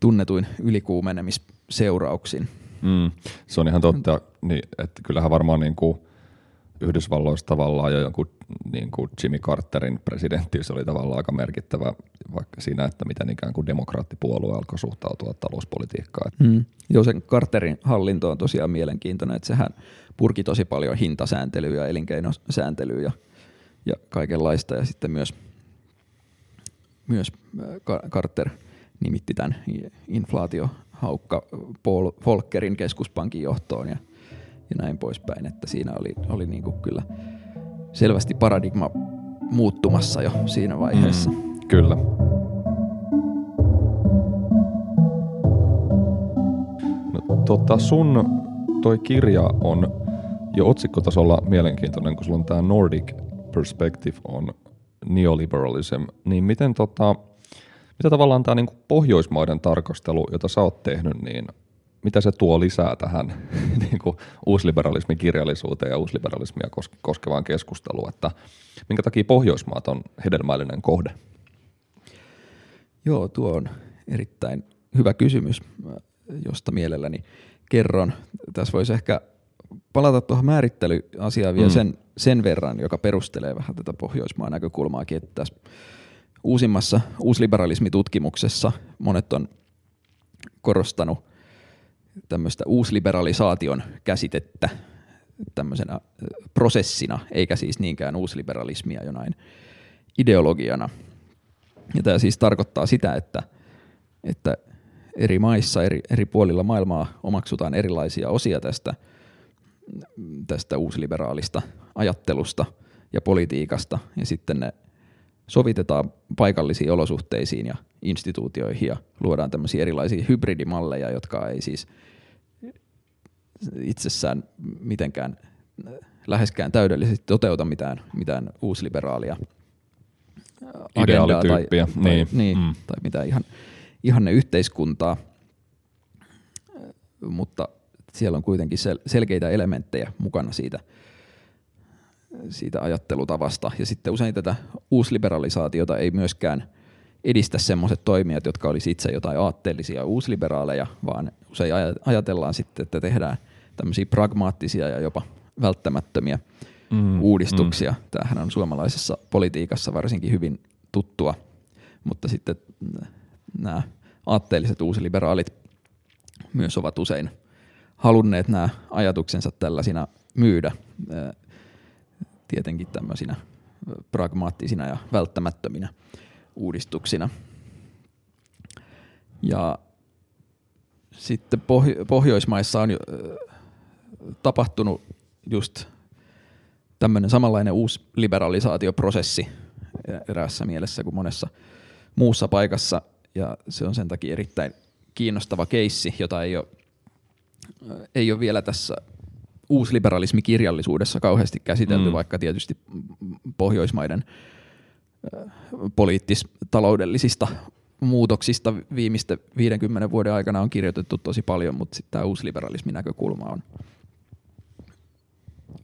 tunnetuin ylikuumenemisseurauksin. Mm, se on ihan totta, niin, että kyllähän varmaan niin kuin Yhdysvalloissa tavallaan jo jonkun niin kuin Jimmy Carterin presidenttiys oli tavallaan aika merkittävä vaikka siinä, että miten ikään kuin demokraattipuolue alkoi suhtautua talouspolitiikkaan. Mm. Joo, sen Carterin hallinto on tosiaan mielenkiintoinen, että sehän purki tosi paljon hintasääntelyä ja elinkeinosääntelyä ja, ja kaikenlaista ja sitten myös, myös äh, Carter nimitti tämän inflaatiohaukka Paul Volckerin keskuspankin johtoon ja, ja näin poispäin, että siinä oli, oli niin kuin kyllä selvästi paradigma muuttumassa jo siinä vaiheessa. Mm, kyllä. No, tota sun toi kirja on jo otsikkotasolla mielenkiintoinen, kun sulla on tämä Nordic Perspective on Neoliberalism, niin miten tota, mitä tavallaan tämä niinku Pohjoismaiden tarkastelu, jota sä oot tehnyt, niin mitä se tuo lisää tähän <laughs> niin kuin uusliberalismin kirjallisuuteen ja uusliberalismia koskevaan keskusteluun, että minkä takia Pohjoismaat on hedelmällinen kohde? Joo, tuo on erittäin hyvä kysymys, josta mielelläni kerron. Tässä voisi ehkä palata tuohon määrittelyasiaan vielä mm. sen, sen verran, joka perustelee vähän tätä Pohjoismaan näkökulmaakin, että tässä uusimmassa uusliberalismitutkimuksessa monet on korostanut – tämmöistä uusliberalisaation käsitettä tämmöisenä prosessina, eikä siis niinkään uusliberalismia jonain ideologiana. Ja tämä siis tarkoittaa sitä, että, että eri maissa, eri, eri puolilla maailmaa omaksutaan erilaisia osia tästä, tästä uusliberaalista ajattelusta ja politiikasta, ja sitten ne sovitetaan paikallisiin olosuhteisiin ja instituutioihin ja luodaan tämmöisiä erilaisia hybridimalleja, jotka ei siis itsessään mitenkään läheskään täydellisesti toteuta mitään, mitään uusliberaalia agendaa tai, tai, niin. Niin, mm. tai mitään ihan, ihanne yhteiskuntaa, mutta siellä on kuitenkin sel- selkeitä elementtejä mukana siitä – siitä ajattelutavasta. Ja sitten usein tätä uusliberalisaatiota ei myöskään edistä semmoiset toimijat, jotka olisi itse jotain aatteellisia uusliberaaleja, vaan usein ajatellaan sitten, että tehdään tämmöisiä pragmaattisia ja jopa välttämättömiä mm, uudistuksia. Mm. Tämähän on suomalaisessa politiikassa varsinkin hyvin tuttua, mutta sitten nämä aatteelliset uusliberaalit myös ovat usein halunneet nämä ajatuksensa tällaisina myydä tietenkin tämmöisinä pragmaattisina ja välttämättöminä uudistuksina. Ja sitten Pohjoismaissa on jo, tapahtunut just tämmöinen samanlainen uusi liberalisaatioprosessi eräässä mielessä kuin monessa muussa paikassa, ja se on sen takia erittäin kiinnostava keissi, jota ei ole, ei ole vielä tässä uusliberalismikirjallisuudessa kauheasti käsitelty, mm. vaikka tietysti Pohjoismaiden poliittis-taloudellisista muutoksista viimeisten 50 vuoden aikana on kirjoitettu tosi paljon, mutta sitten tämä uusliberalismin näkökulma on,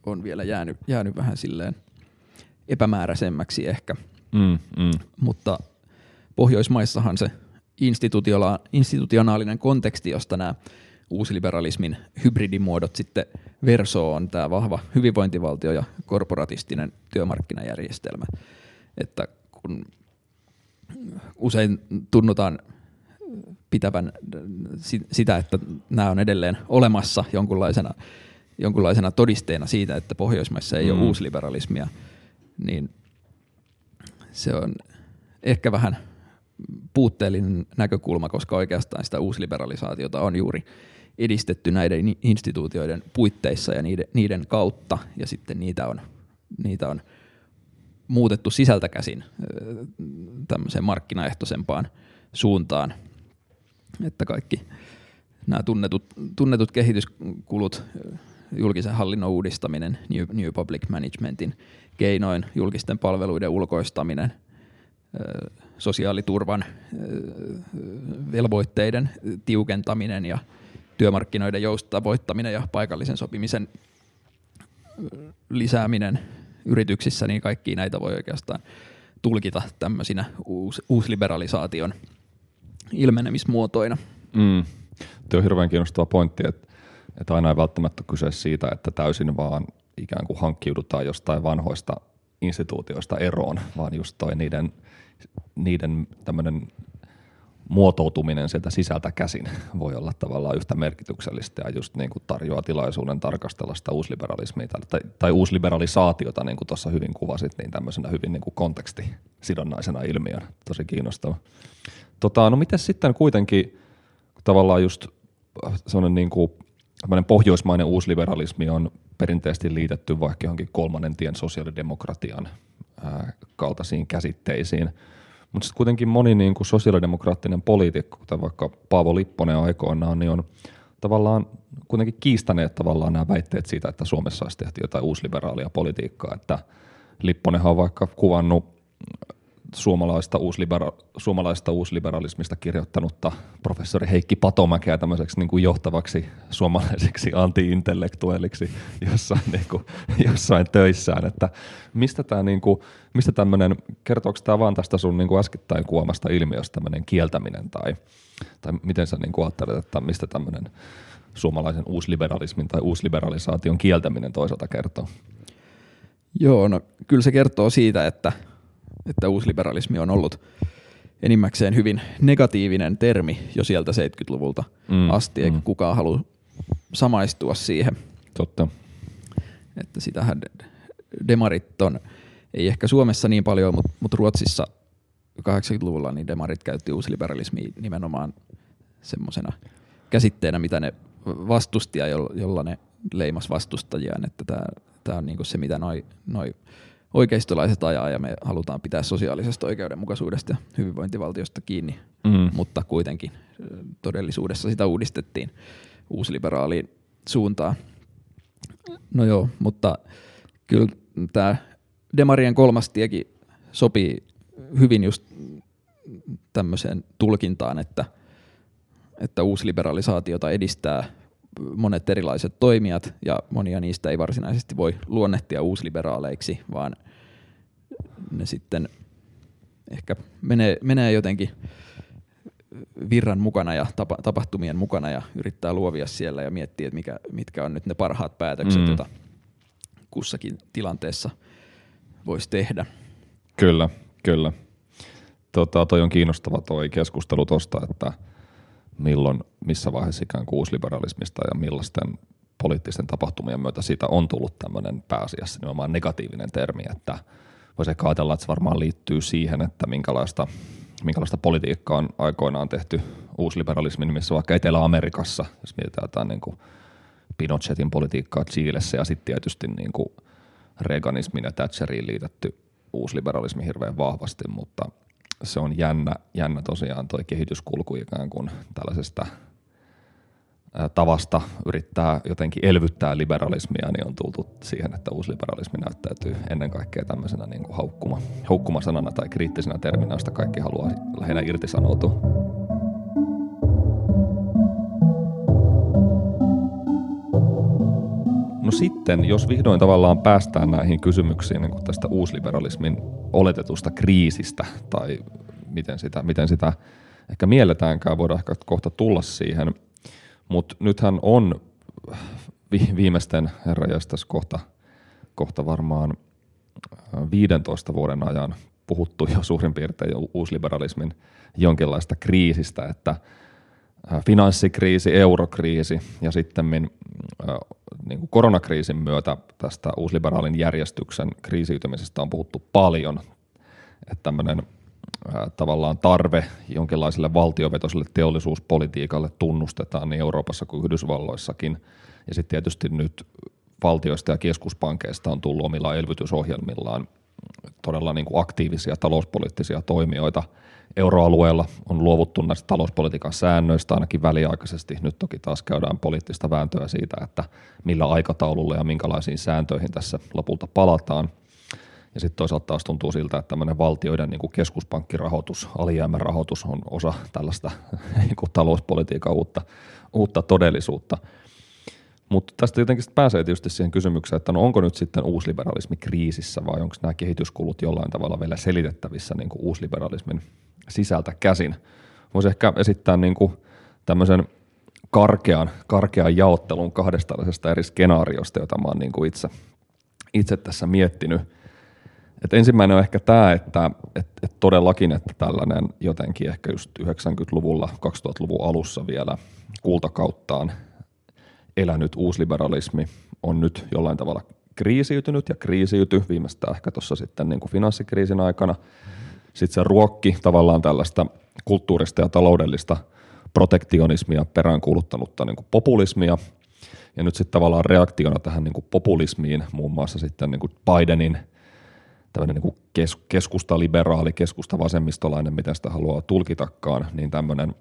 on vielä jäänyt, jäänyt vähän silleen epämääräisemmäksi ehkä. Mm, mm. Mutta Pohjoismaissahan se institutionaalinen konteksti, josta nämä uusliberalismin hybridimuodot sitten verso on tämä vahva hyvinvointivaltio ja korporatistinen työmarkkinajärjestelmä. Että kun usein tunnutaan pitävän sitä, että nämä on edelleen olemassa jonkunlaisena, jonkunlaisena todisteena siitä, että Pohjoismaissa ei mm. ole uusliberalismia, niin se on ehkä vähän puutteellinen näkökulma, koska oikeastaan sitä uusliberalisaatiota on juuri edistetty näiden instituutioiden puitteissa ja niiden, niiden kautta, ja sitten niitä on, niitä on muutettu sisältä käsin tämmöiseen markkinaehtoisempaan suuntaan, että kaikki nämä tunnetut, tunnetut kehityskulut, julkisen hallinnon uudistaminen, New, New Public Managementin keinoin, julkisten palveluiden ulkoistaminen, sosiaaliturvan velvoitteiden tiukentaminen ja työmarkkinoiden joustavoittaminen ja paikallisen sopimisen lisääminen yrityksissä, niin kaikki näitä voi oikeastaan tulkita tämmöisinä uus, uusliberalisaation ilmenemismuotoina. Mm. Tuo on hirveän kiinnostava pointti, että, että aina ei välttämättä kyse siitä, että täysin vaan ikään kuin hankkiudutaan jostain vanhoista instituutioista eroon, vaan just toi niiden, niiden tämmöinen muotoutuminen sieltä sisältä käsin <laughs> voi olla tavallaan yhtä merkityksellistä ja just niin kuin tarjoaa tilaisuuden tarkastella sitä uusliberalismia tai, tai uusliberalisaatiota, niin kuin tuossa hyvin kuvasit, niin tämmöisenä hyvin niin kuin kontekstisidonnaisena ilmiönä. Tosi kiinnostava. Tota, no miten sitten kuitenkin tavallaan just sellainen niin kuin, pohjoismainen uusliberalismi on perinteisesti liitetty vaikka johonkin kolmannen tien sosiaalidemokratian ää, kaltaisiin käsitteisiin – mutta sitten kuitenkin moni niin kuin sosiaalidemokraattinen poliitikko, kuten vaikka Paavo Lipponen aikoinaan, niin on tavallaan kuitenkin kiistäneet tavallaan nämä väitteet siitä, että Suomessa olisi tehty jotain uusliberaalia politiikkaa. Että Lipponenhan on vaikka kuvannut suomalaista, uuslibera- suomalaista uusliberalismista kirjoittanutta professori Heikki Patomäkeä tämmöiseksi niin kuin johtavaksi suomalaiseksi anti-intellektuelliksi jossain, niin kuin, jossain töissään, että mistä tämä niin kuin, mistä tämmöinen, kertooko tämä vaan tästä sun niin kuin äskettäin kuomasta ilmiöstä tämmöinen kieltäminen tai, tai miten sä niin kuin ajattelet, että mistä tämmöinen suomalaisen uusliberalismin tai uusliberalisaation kieltäminen toisaalta kertoo? Joo, no kyllä se kertoo siitä, että että uusliberalismi on ollut enimmäkseen hyvin negatiivinen termi jo sieltä 70-luvulta mm, asti, eikä mm. kukaan halua samaistua siihen. Totta. Että sitähän demarit on, ei ehkä Suomessa niin paljon, mutta, mutta Ruotsissa 80-luvulla niin demarit käytti uusliberalismia nimenomaan semmoisena käsitteenä, mitä ne vastusti ja jolla ne leimas vastustajiaan, että tämä on niinku se, mitä noi, noi oikeistolaiset ajaa ja me halutaan pitää sosiaalisesta oikeudenmukaisuudesta ja hyvinvointivaltiosta kiinni, mm. mutta kuitenkin todellisuudessa sitä uudistettiin uusliberaaliin suuntaan. No joo, mutta kyllä tämä Demarien kolmas tiekin sopii hyvin just tämmöiseen tulkintaan, että, että uusliberalisaatiota edistää monet erilaiset toimijat, ja monia niistä ei varsinaisesti voi luonnehtia uusliberaaleiksi, vaan ne sitten ehkä menee, menee jotenkin virran mukana ja tapa, tapahtumien mukana ja yrittää luovia siellä ja miettiä, että mikä, mitkä on nyt ne parhaat päätökset, mm. joita kussakin tilanteessa voisi tehdä. Kyllä, kyllä. Tota, toi on kiinnostava toi keskustelu tuosta, että – milloin, missä vaiheessa ikään kuin uusliberalismista ja millaisten poliittisten tapahtumien myötä siitä on tullut tämmöinen pääasiassa nimenomaan negatiivinen termi, että voisi ehkä ajatella, että se varmaan liittyy siihen, että minkälaista, minkälaista politiikkaa on aikoinaan tehty uusliberalismin nimissä vaikka Etelä-Amerikassa, jos mietitään jotain niin kuin Pinochetin politiikkaa Chiilessä ja sitten tietysti niin kuin Reaganismin ja Thatcheriin liitetty uusliberalismi hirveän vahvasti, mutta – se on jännä, jännä tosiaan toi kehityskulku ikään kuin tällaisesta tavasta yrittää jotenkin elvyttää liberalismia, niin on tultu siihen, että uusliberalismi näyttäytyy ennen kaikkea tämmöisenä niin kuin haukkuma, haukkumasanana tai kriittisenä terminä, josta kaikki haluaa lähinnä irtisanoutua. No sitten, jos vihdoin tavallaan päästään näihin kysymyksiin niin tästä uusliberalismin oletetusta kriisistä tai miten sitä, miten sitä ehkä mielletäänkään, voidaan ehkä kohta tulla siihen, mutta nythän on vi- viimeisten herrajastas kohta, kohta varmaan 15 vuoden ajan puhuttu jo suurin piirtein uusliberalismin jonkinlaista kriisistä, että finanssikriisi, eurokriisi ja sitten niin kuin koronakriisin myötä tästä uusliberaalin järjestyksen kriisiytymisestä on puhuttu paljon. Että tämmöinen tavallaan tarve jonkinlaiselle valtiovetoiselle teollisuuspolitiikalle tunnustetaan niin Euroopassa kuin Yhdysvalloissakin. Ja sitten tietysti nyt valtioista ja keskuspankeista on tullut omilla elvytysohjelmillaan todella niin kuin aktiivisia talouspoliittisia toimijoita euroalueella on luovuttu näistä talouspolitiikan säännöistä ainakin väliaikaisesti. Nyt toki taas käydään poliittista vääntöä siitä, että millä aikataululla ja minkälaisiin sääntöihin tässä lopulta palataan. Ja sitten toisaalta taas tuntuu siltä, että tämmöinen valtioiden niin kuin keskuspankkirahoitus, alijäämärahoitus on osa tällaista <laughs> niin kuin talouspolitiikan uutta, uutta todellisuutta. Mutta tästä jotenkin pääsee tietysti siihen kysymykseen, että no onko nyt sitten uusliberalismi kriisissä vai onko nämä kehityskulut jollain tavalla vielä selitettävissä niin kuin uusliberalismin sisältä käsin. Voisi ehkä esittää niin kuin tämmöisen karkean, karkean jaottelun kahdesta eri skenaariosta, jota mä oon niin kuin itse, itse tässä miettinyt. Et ensimmäinen on ehkä tämä, että et, et todellakin, että tällainen jotenkin ehkä just 90-luvulla, 2000-luvun alussa vielä kultakauttaan elänyt uusliberalismi on nyt jollain tavalla kriisiytynyt ja kriisiyty viimeistään ehkä tuossa sitten niin kuin finanssikriisin aikana – sitten se ruokki tavallaan tällaista kulttuurista ja taloudellista protektionismia peräänkuuluttanutta niin kuin populismia. Ja nyt sitten tavallaan reaktiona tähän niin kuin populismiin muun muassa sitten niin kuin Bidenin tämmöinen niin kes, keskusta-liberaali, keskusta-vasemmistolainen, miten sitä haluaa tulkitakaan, niin tämmöinen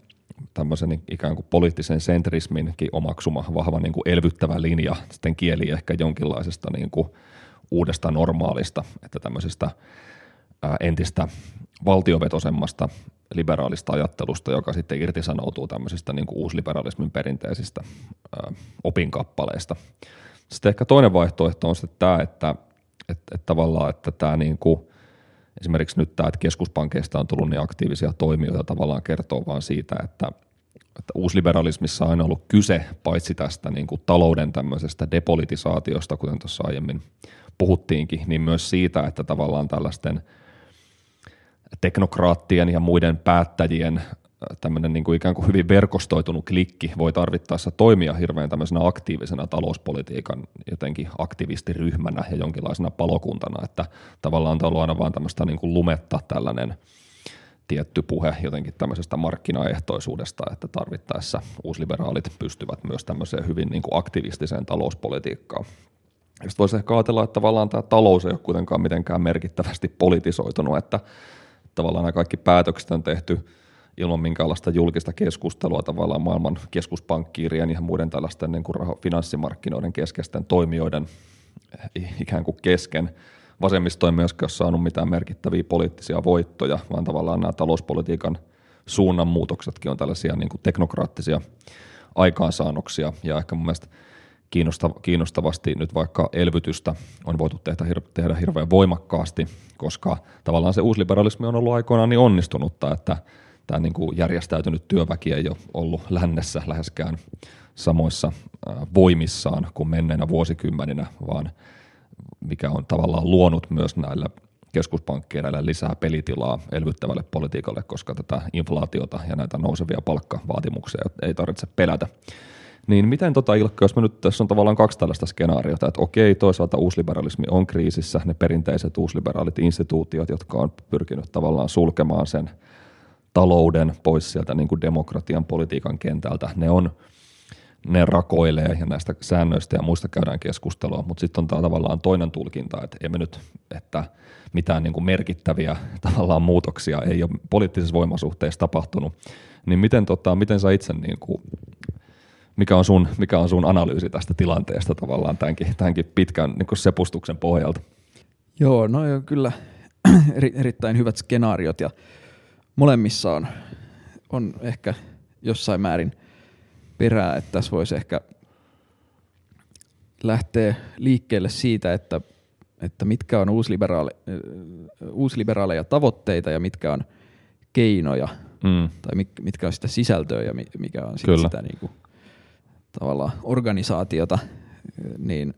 tämmöisen ikään kuin poliittisen sentrisminkin omaksuma vahva niin kuin elvyttävä linja sitten kieli ehkä jonkinlaisesta niin kuin uudesta normaalista, että tämmöisestä entistä valtiovetosemmasta liberaalista ajattelusta, joka sitten irtisanoutuu tämmöisistä niin kuin uusliberalismin perinteisistä opinkappaleista. Sitten ehkä toinen vaihtoehto on sitten tämä, että, että, että tavallaan, että tämä niin kuin, esimerkiksi nyt tämä, että keskuspankeista on tullut niin aktiivisia toimijoita, tavallaan kertoo vaan siitä, että, että uusliberalismissa on aina ollut kyse paitsi tästä niin kuin talouden tämmöisestä depolitisaatiosta, kuten tuossa aiemmin puhuttiinkin, niin myös siitä, että tavallaan tällaisten – teknokraattien ja muiden päättäjien äh, tämmöinen niin kuin ikään kuin hyvin verkostoitunut klikki voi tarvittaessa toimia hirveän tämmöisenä aktiivisena talouspolitiikan jotenkin aktivistiryhmänä ja jonkinlaisena palokuntana, että tavallaan on ollut aina vaan tämmöistä niin kuin lumetta tällainen tietty puhe jotenkin tämmöisestä markkinaehtoisuudesta, että tarvittaessa uusliberaalit pystyvät myös tämmöiseen hyvin niin kuin aktivistiseen talouspolitiikkaan. Sitten voisi ehkä ajatella, että tavallaan tämä talous ei ole kuitenkaan mitenkään merkittävästi politisoitunut, että tavallaan nämä kaikki päätökset on tehty ilman minkäänlaista julkista keskustelua tavallaan maailman keskuspankkiirien ja muiden tällaisten niin kuin finanssimarkkinoiden keskeisten toimijoiden eh, ikään kuin kesken. Vasemmisto ei myöskään saanut mitään merkittäviä poliittisia voittoja, vaan tavallaan nämä talouspolitiikan suunnanmuutoksetkin on tällaisia niin kuin teknokraattisia aikaansaannoksia. Ja ehkä mun mielestä kiinnostavasti nyt vaikka elvytystä on voitu tehdä, tehdä hirveän voimakkaasti, koska tavallaan se uusliberalismi on ollut aikoinaan niin onnistunutta, että tämä niin kuin järjestäytynyt työväki ei ole ollut lännessä läheskään samoissa voimissaan kuin menneinä vuosikymmeninä, vaan mikä on tavallaan luonut myös näillä keskuspankkeilla lisää pelitilaa elvyttävälle politiikalle, koska tätä inflaatiota ja näitä nousevia palkkavaatimuksia ei tarvitse pelätä. Niin miten tota Ilkka, jos me nyt tässä on tavallaan kaksi tällaista skenaariota, että okei, toisaalta uusliberalismi on kriisissä, ne perinteiset uusliberaalit instituutiot, jotka on pyrkinyt tavallaan sulkemaan sen talouden pois sieltä niin kuin demokratian politiikan kentältä, ne on ne rakoilee ja näistä säännöistä ja muista käydään keskustelua, mutta sitten on tämä tavallaan toinen tulkinta, että emme nyt, että mitään niin kuin merkittäviä <laughs> tavallaan muutoksia ei ole poliittisessa voimasuhteessa tapahtunut, niin miten, tota, miten sä itse niin kuin mikä on sun, mikä on sun analyysi tästä tilanteesta tavallaan tämänkin, tämänkin pitkän niin sepustuksen pohjalta? Joo, no joo, kyllä <clears throat> eri, erittäin hyvät skenaariot ja molemmissa on, on ehkä jossain määrin perää, että tässä voisi ehkä lähteä liikkeelle siitä, että, että mitkä on uusliberaale, uusliberaaleja tavoitteita ja mitkä on keinoja, mm. tai mitkä on sitä sisältöä ja mikä on sit sitä niin kuin tavallaan organisaatiota, niin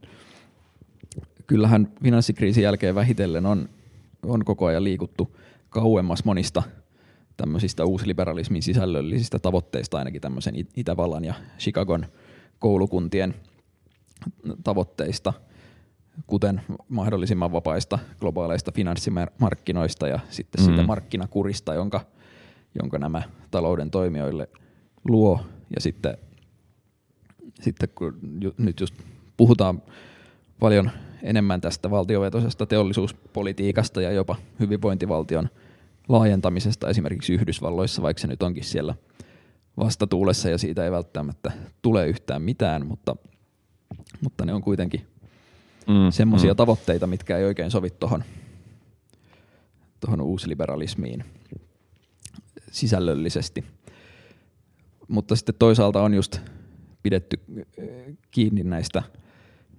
kyllähän finanssikriisin jälkeen vähitellen on, on koko ajan liikuttu kauemmas monista tämmöisistä uusliberalismin sisällöllisistä tavoitteista, ainakin tämmöisen Itävallan ja Chicagon koulukuntien tavoitteista, kuten mahdollisimman vapaista globaaleista finanssimarkkinoista ja sitten mm. siitä markkinakurista, jonka, jonka nämä talouden toimijoille luo, ja sitten sitten kun ju, nyt just puhutaan paljon enemmän tästä valtiovetoisesta teollisuuspolitiikasta ja jopa hyvinvointivaltion laajentamisesta esimerkiksi Yhdysvalloissa, vaikka se nyt onkin siellä vastatuulessa ja siitä ei välttämättä tule yhtään mitään, mutta, mutta ne on kuitenkin mm, semmoisia mm. tavoitteita, mitkä ei oikein sovi tuohon tohon uusliberalismiin sisällöllisesti. Mutta sitten toisaalta on just pidetty eh, kiinni näistä,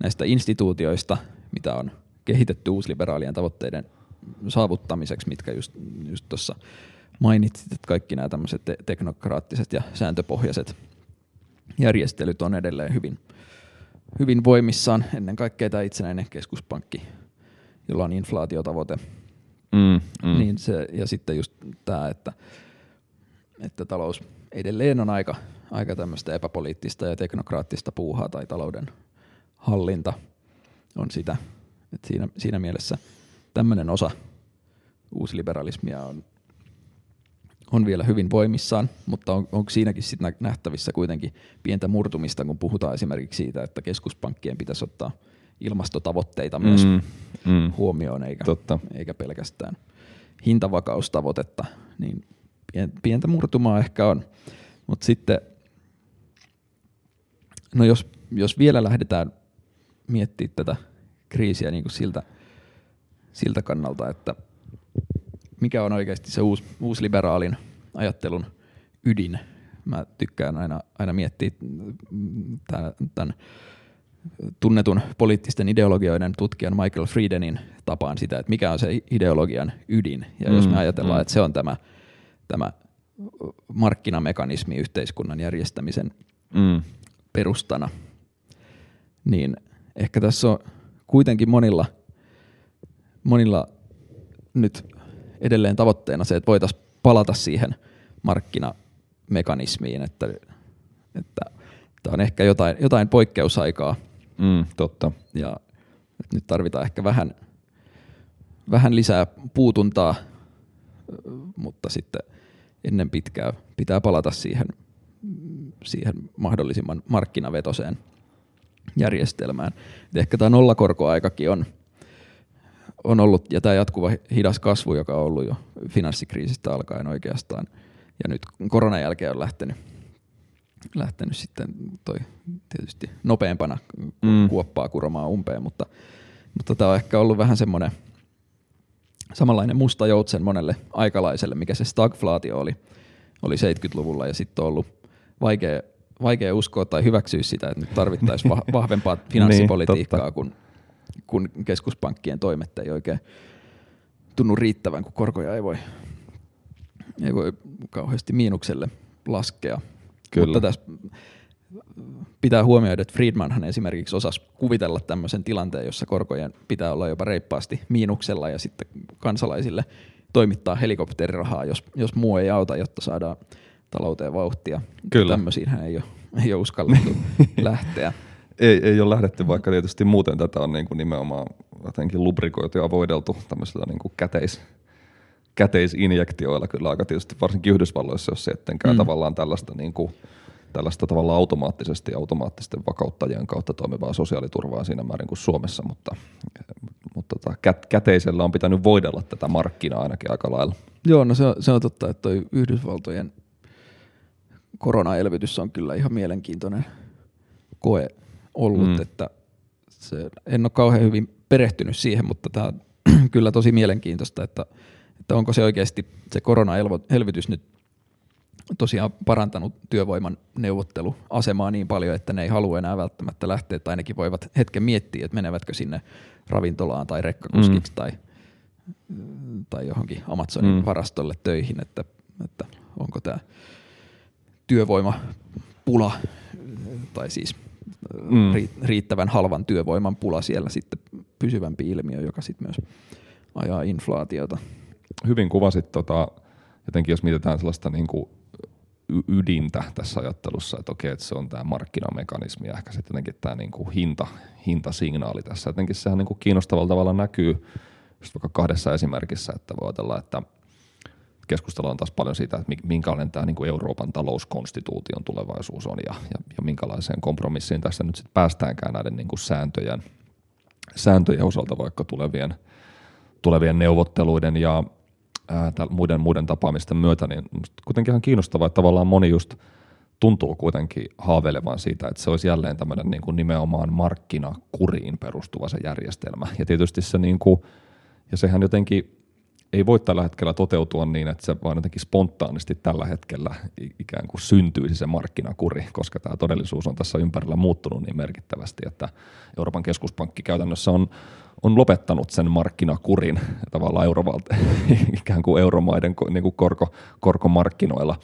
näistä instituutioista, mitä on kehitetty uusliberaalien tavoitteiden saavuttamiseksi, mitkä just, just tuossa mainitsit, että kaikki nämä tämmöiset te- teknokraattiset ja sääntöpohjaiset järjestelyt on edelleen hyvin, hyvin voimissaan. Ennen kaikkea tämä itsenäinen keskuspankki, jolla on inflaatiotavoite. Mm, mm. Niin se, ja sitten just tämä, että, että talous edelleen on aika, aika tämmöistä epäpoliittista ja teknokraattista puuhaa tai talouden hallinta on sitä. Et siinä, siinä mielessä tämmöinen osa uusliberalismia on, on vielä hyvin voimissaan, mutta on, onko siinäkin sit nähtävissä kuitenkin pientä murtumista, kun puhutaan esimerkiksi siitä, että keskuspankkien pitäisi ottaa ilmastotavoitteita myös mm, mm, huomioon, eikä, totta. eikä pelkästään hintavakaustavoitetta, niin pientä murtumaa ehkä on. Mutta sitten, no jos, jos vielä lähdetään miettimään tätä kriisiä niin kuin siltä, siltä kannalta, että mikä on oikeasti se uusi, uusi liberaalin ajattelun ydin. Mä tykkään aina, aina miettiä tämän tunnetun poliittisten ideologioiden tutkijan Michael Friedenin tapaan sitä, että mikä on se ideologian ydin. Ja mm, jos me mm, ajatellaan, mm. että se on tämä, tämä markkinamekanismi yhteiskunnan järjestämisen mm. perustana, niin ehkä tässä on kuitenkin monilla, monilla nyt edelleen tavoitteena se, että voitaisiin palata siihen markkinamekanismiin, että, että tämä on ehkä jotain, jotain poikkeusaikaa. Mm, totta. Ja nyt tarvitaan ehkä vähän, vähän lisää puutuntaa, mutta sitten ennen pitkää pitää palata siihen, siihen mahdollisimman markkinavetoseen järjestelmään. Et ehkä tämä nollakorkoaikakin on, on ollut, ja tämä jatkuva hidas kasvu, joka on ollut jo finanssikriisistä alkaen oikeastaan, ja nyt koronan jälkeen on lähtenyt, lähtenyt sitten toi tietysti nopeampana mm. kuoppaa kuromaan umpeen, mutta, mutta tämä on ehkä ollut vähän semmoinen samanlainen musta joutsen monelle aikalaiselle, mikä se stagflaatio oli, oli 70-luvulla, ja sitten on ollut vaikea vaikea uskoa tai hyväksyä sitä, että nyt tarvittaisiin <laughs> vahvempaa finanssipolitiikkaa, niin, kun, kun keskuspankkien toimet ei oikein tunnu riittävän, kun korkoja ei voi, ei voi kauheasti miinukselle laskea. Kyllä. Mutta tässä pitää huomioida, että Friedmanhan esimerkiksi osasi kuvitella tämmöisen tilanteen, jossa korkojen pitää olla jopa reippaasti miinuksella ja sitten kansalaisille toimittaa helikopterirahaa, jos, jos muu ei auta, jotta saadaan talouteen vauhtia. Kyllä. Tämmöisiinhän ei ole, ei ole uskallettu <laughs> lähteä. Ei, ei ole lähdetty, vaikka tietysti muuten tätä on niin kuin nimenomaan jotenkin lubrikoitu ja voideltu tämmöisillä niin kuin käteis, käteisinjektioilla kyllä aika tietysti varsinkin Yhdysvalloissa, jos se ettenkään mm. tavallaan tällaista niin kuin, tällaista tavalla automaattisesti automaattisten vakauttajien kautta toimivaa sosiaaliturvaa siinä määrin kuin Suomessa, mutta, mutta tota, kät, käteisellä on pitänyt voidella tätä markkinaa ainakin aika lailla. Joo, no se on, se on totta, että toi Yhdysvaltojen koronaelvytys on kyllä ihan mielenkiintoinen koe ollut, mm. että se, en ole kauhean hyvin perehtynyt siihen, mutta tämä on <clears throat> kyllä tosi mielenkiintoista, että, että onko se oikeasti se koronaelvytys nyt tosiaan parantanut työvoiman neuvotteluasemaa niin paljon, että ne ei halua enää välttämättä lähteä, tai ainakin voivat hetken miettiä, että menevätkö sinne ravintolaan tai rekkakuskiksi mm. tai, tai johonkin Amazonin mm. varastolle töihin, että, että onko tämä työvoimapula, tai siis mm. riittävän halvan työvoiman pula siellä sitten pysyvämpi ilmiö, joka sitten myös ajaa inflaatiota. Hyvin kuvasit, tota, jotenkin jos mietitään sellaista niin kuin ydintä tässä ajattelussa, että okei, että se on tämä markkinamekanismi ja ehkä sitten jotenkin tämä niin kuin hinta, hintasignaali tässä. Jotenkin sehän niin kuin kiinnostavalla tavalla näkyy just vaikka kahdessa esimerkissä, että voi ajatella, että – keskustellaan taas paljon siitä, että minkälainen tämä niin kuin Euroopan talouskonstituution tulevaisuus on ja, ja, ja minkälaiseen kompromissiin tässä nyt sitten päästäänkään näiden niin kuin sääntöjen, sääntöjen osalta vaikka tulevien, tulevien neuvotteluiden ja ää, muiden, muiden tapaamisten myötä, niin kuitenkin ihan kiinnostavaa, että tavallaan moni just tuntuu kuitenkin haaveilevan siitä, että se olisi jälleen tämmöinen niin kuin nimenomaan markkinakuriin perustuva se järjestelmä. Ja tietysti se niin kuin, ja sehän jotenkin ei voi tällä hetkellä toteutua niin, että se vaan jotenkin spontaanisti tällä hetkellä ikään kuin syntyisi se markkinakuri, koska tämä todellisuus on tässä ympärillä muuttunut niin merkittävästi, että Euroopan keskuspankki käytännössä on, on lopettanut sen markkinakurin tavallaan eurovalta, <laughs> ikään kuin euromaiden niin kuin korko, korkomarkkinoilla,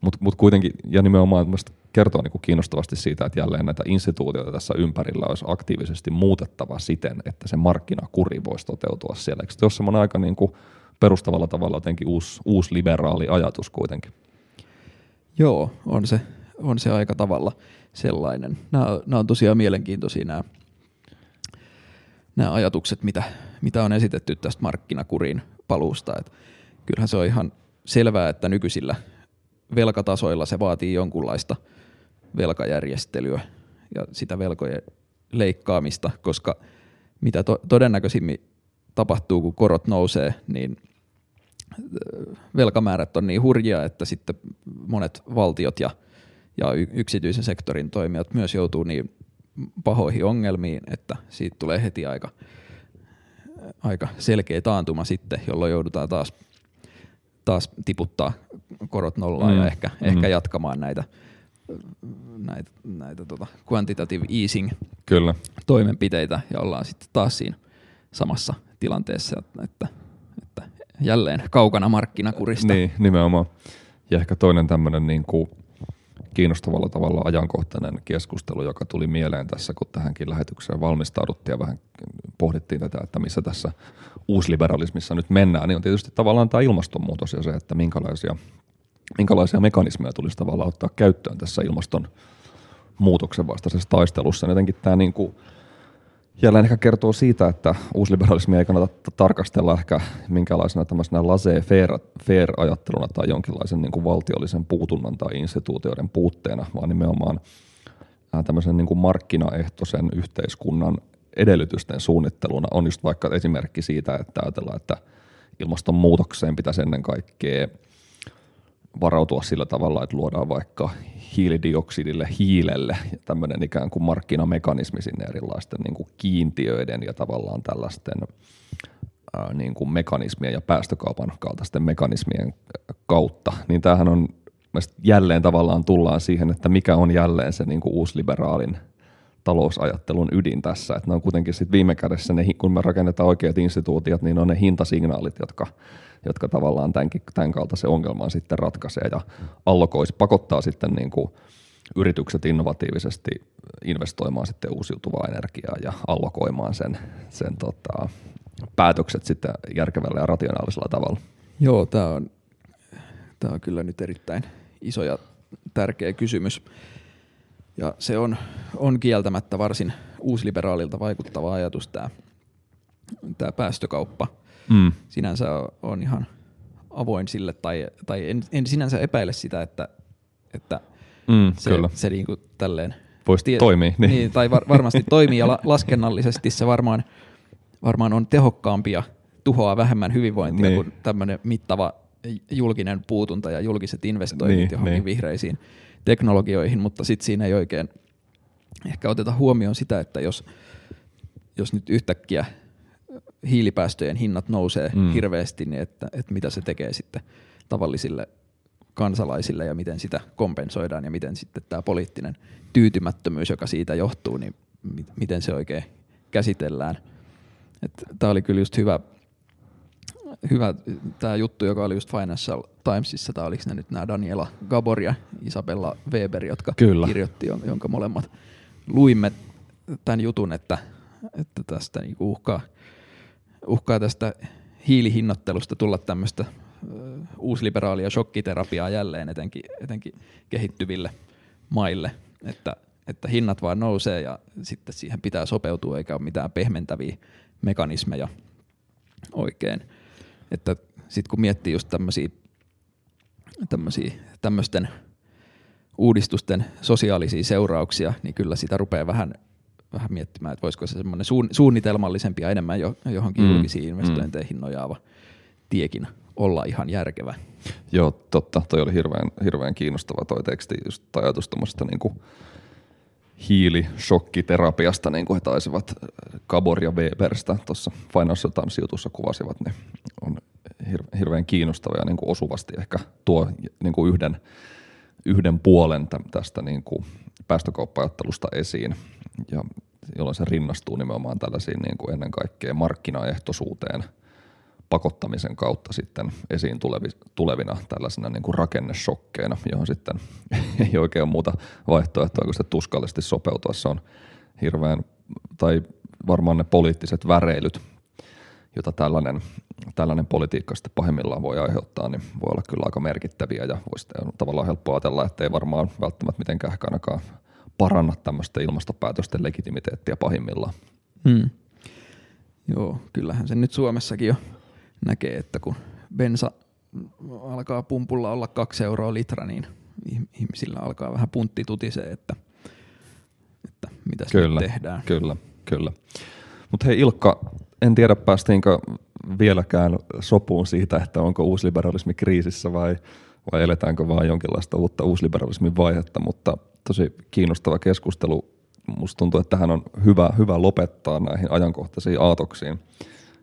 mutta mut kuitenkin, ja nimenomaan kertoo niin kuin kiinnostavasti siitä, että jälleen näitä instituutioita tässä ympärillä olisi aktiivisesti muutettava siten, että se markkinakuri voisi toteutua siellä. Eikö se ole semmoinen aika niin kuin perustavalla tavalla jotenkin uusi, uusi liberaali ajatus kuitenkin. Joo, on se, on se aika tavalla sellainen. Nämä, nämä on tosiaan mielenkiintoisia nämä, nämä ajatukset, mitä, mitä on esitetty tästä markkinakurin paluusta. Et kyllähän se on ihan selvää, että nykyisillä velkatasoilla se vaatii jonkunlaista velkajärjestelyä ja sitä velkojen leikkaamista, koska mitä to- todennäköisimmin tapahtuu, kun korot nousee, niin velkamäärät on niin hurjia, että sitten monet valtiot ja, ja yksityisen sektorin toimijat myös joutuu niin pahoihin ongelmiin, että siitä tulee heti aika, aika selkeä taantuma sitten, jolloin joudutaan taas, taas tiputtaa korot nollaan mm. ja ehkä, mm. ehkä jatkamaan näitä, näitä, näitä tota quantitative easing Kyllä. toimenpiteitä ja ollaan sitten taas siinä samassa tilanteessa, että, että jälleen kaukana markkinakurista. Niin, nimenomaan. Ja ehkä toinen tämmöinen niin kuin kiinnostavalla tavalla ajankohtainen keskustelu, joka tuli mieleen tässä, kun tähänkin lähetykseen valmistauduttiin ja vähän pohdittiin tätä, että missä tässä uusliberalismissa nyt mennään, niin on tietysti tavallaan tämä ilmastonmuutos ja se, että minkälaisia, minkälaisia mekanismeja tulisi tavallaan ottaa käyttöön tässä ilmastonmuutoksen vastaisessa taistelussa. Jotenkin tämä niin kuin jälleen ehkä kertoo siitä, että uusliberalismia ei kannata tarkastella ehkä minkälaisena tämmöisenä laissez-faire-ajatteluna tai jonkinlaisen niin kuin valtiollisen puutunnan tai instituutioiden puutteena, vaan nimenomaan äh, tämmöisen niin kuin markkinaehtoisen yhteiskunnan edellytysten suunnitteluna on just vaikka esimerkki siitä, että ajatellaan, että ilmastonmuutokseen pitäisi ennen kaikkea varautua sillä tavalla, että luodaan vaikka hiilidioksidille, hiilelle tämmöinen ikään kuin markkinamekanismi sinne erilaisten niin kuin kiintiöiden ja tavallaan tällaisten ää, niin kuin mekanismien ja päästökaupan kaltaisten mekanismien kautta, niin tämähän on jälleen tavallaan tullaan siihen, että mikä on jälleen se niin kuin uusliberaalin talousajattelun ydin tässä, että ne on kuitenkin sitten viime kädessä, ne, kun me rakennetaan oikeat instituutiot, niin on ne hintasignaalit, jotka jotka tavallaan tämänkin, tämän kaltaisen ongelman sitten ratkaisee ja allokoisi, pakottaa sitten niin kuin yritykset innovatiivisesti investoimaan sitten uusiutuvaa energiaa ja allokoimaan sen, sen tota, päätökset sitten järkevällä ja rationaalisella tavalla. Joo, tämä on, tämä on kyllä nyt erittäin iso ja tärkeä kysymys. Ja se on, on kieltämättä varsin uusliberaalilta vaikuttava ajatus tämä, tämä päästökauppa – mm. sinänsä on ihan avoin sille, tai, tai en, en sinänsä epäile sitä, että, että mm, se, kyllä. se niin kuin tälleen Voisi tie, toimia. Niin. niin. tai var, varmasti toimii, ja la, laskennallisesti se varmaan, varmaan on tehokkaampi ja tuhoaa vähemmän hyvinvointia niin. kuin tämmöinen mittava julkinen puutunta ja julkiset investoinnit niin, johonkin niin. vihreisiin teknologioihin, mutta sitten siinä ei oikein ehkä oteta huomioon sitä, että jos, jos nyt yhtäkkiä hiilipäästöjen hinnat nousee mm. hirveästi, niin että, että mitä se tekee sitten tavallisille kansalaisille ja miten sitä kompensoidaan ja miten sitten tämä poliittinen tyytymättömyys, joka siitä johtuu, niin miten se oikein käsitellään. Tämä oli kyllä just hyvä, hyvä tämä juttu, joka oli just Financial Timesissa, tai oliko ne nyt nämä Daniela Gabor ja Isabella Weber, jotka kyllä. kirjoitti, jonka molemmat luimme tämän jutun, että, että tästä niinku uhkaa uhkaa tästä hiilihinnoittelusta tulla tämmöistä uusliberaalia shokkiterapiaa jälleen etenkin, etenkin kehittyville maille, että, että hinnat vaan nousee ja sitten siihen pitää sopeutua eikä ole mitään pehmentäviä mekanismeja oikein. Että sitten kun miettii just tämmöisiä tämmöisten uudistusten sosiaalisia seurauksia, niin kyllä sitä rupeaa vähän vähän miettimään, että voisiko se semmoinen suun, suunnitelmallisempi ja enemmän jo, johonkin mm. julkisiin investointeihin mm. nojaava tiekin olla ihan järkevä. Joo, totta. Toi oli hirveän, hirveän kiinnostava toi teksti, just ajatus tuommoisesta niin kuin hiilishokkiterapiasta, niin kuin he taisivat Gabor ja Weberstä tuossa Financial Times jutussa kuvasivat, niin on hirveän kiinnostava ja niin kuin osuvasti ehkä tuo niin kuin yhden, yhden puolen tästä niin kuin päästökauppaajattelusta esiin, ja jolloin se rinnastuu nimenomaan tällaisiin niin kuin ennen kaikkea markkinaehtoisuuteen pakottamisen kautta sitten esiin tulevina tällaisina niin kuin rakenneshokkeina, johon sitten <laughs> ei oikein muuta vaihtoehtoa kuin sitten tuskallisesti sopeutua. Se on hirveän, tai varmaan ne poliittiset väreilyt, jota tällainen, tällainen politiikka sitten pahimmillaan voi aiheuttaa, niin voi olla kyllä aika merkittäviä ja voisi tavallaan helppoa ajatella, että ei varmaan välttämättä mitenkään ainakaan paranna tämmöistä ilmastopäätösten legitimiteettiä pahimmillaan. Hmm. Joo, kyllähän se nyt Suomessakin jo näkee, että kun bensa alkaa pumpulla olla kaksi euroa litra, niin ihmisillä alkaa vähän puntti tutisee, että, että mitä kyllä, tehdään. Kyllä, kyllä. Mutta hei Ilkka, en tiedä päästiinkö vieläkään sopuun siitä, että onko uusliberalismi kriisissä vai, vai eletäänkö vain jonkinlaista uutta uusliberalismin vaihetta, mutta tosi kiinnostava keskustelu. Musta tuntuu, että tähän on hyvä, hyvä lopettaa näihin ajankohtaisiin aatoksiin.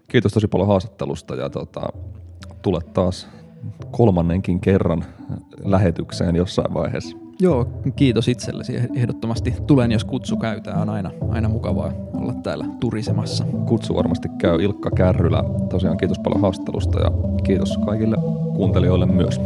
Kiitos tosi paljon haastattelusta ja tota, tule taas kolmannenkin kerran lähetykseen jossain vaiheessa. Joo, kiitos itsellesi. Ehdottomasti tulen, jos kutsu käytää. On aina, aina mukavaa olla täällä turisemassa. Kutsu varmasti käy Ilkka Kärrylä. Tosiaan kiitos paljon haastattelusta ja kiitos kaikille kuuntelijoille myös.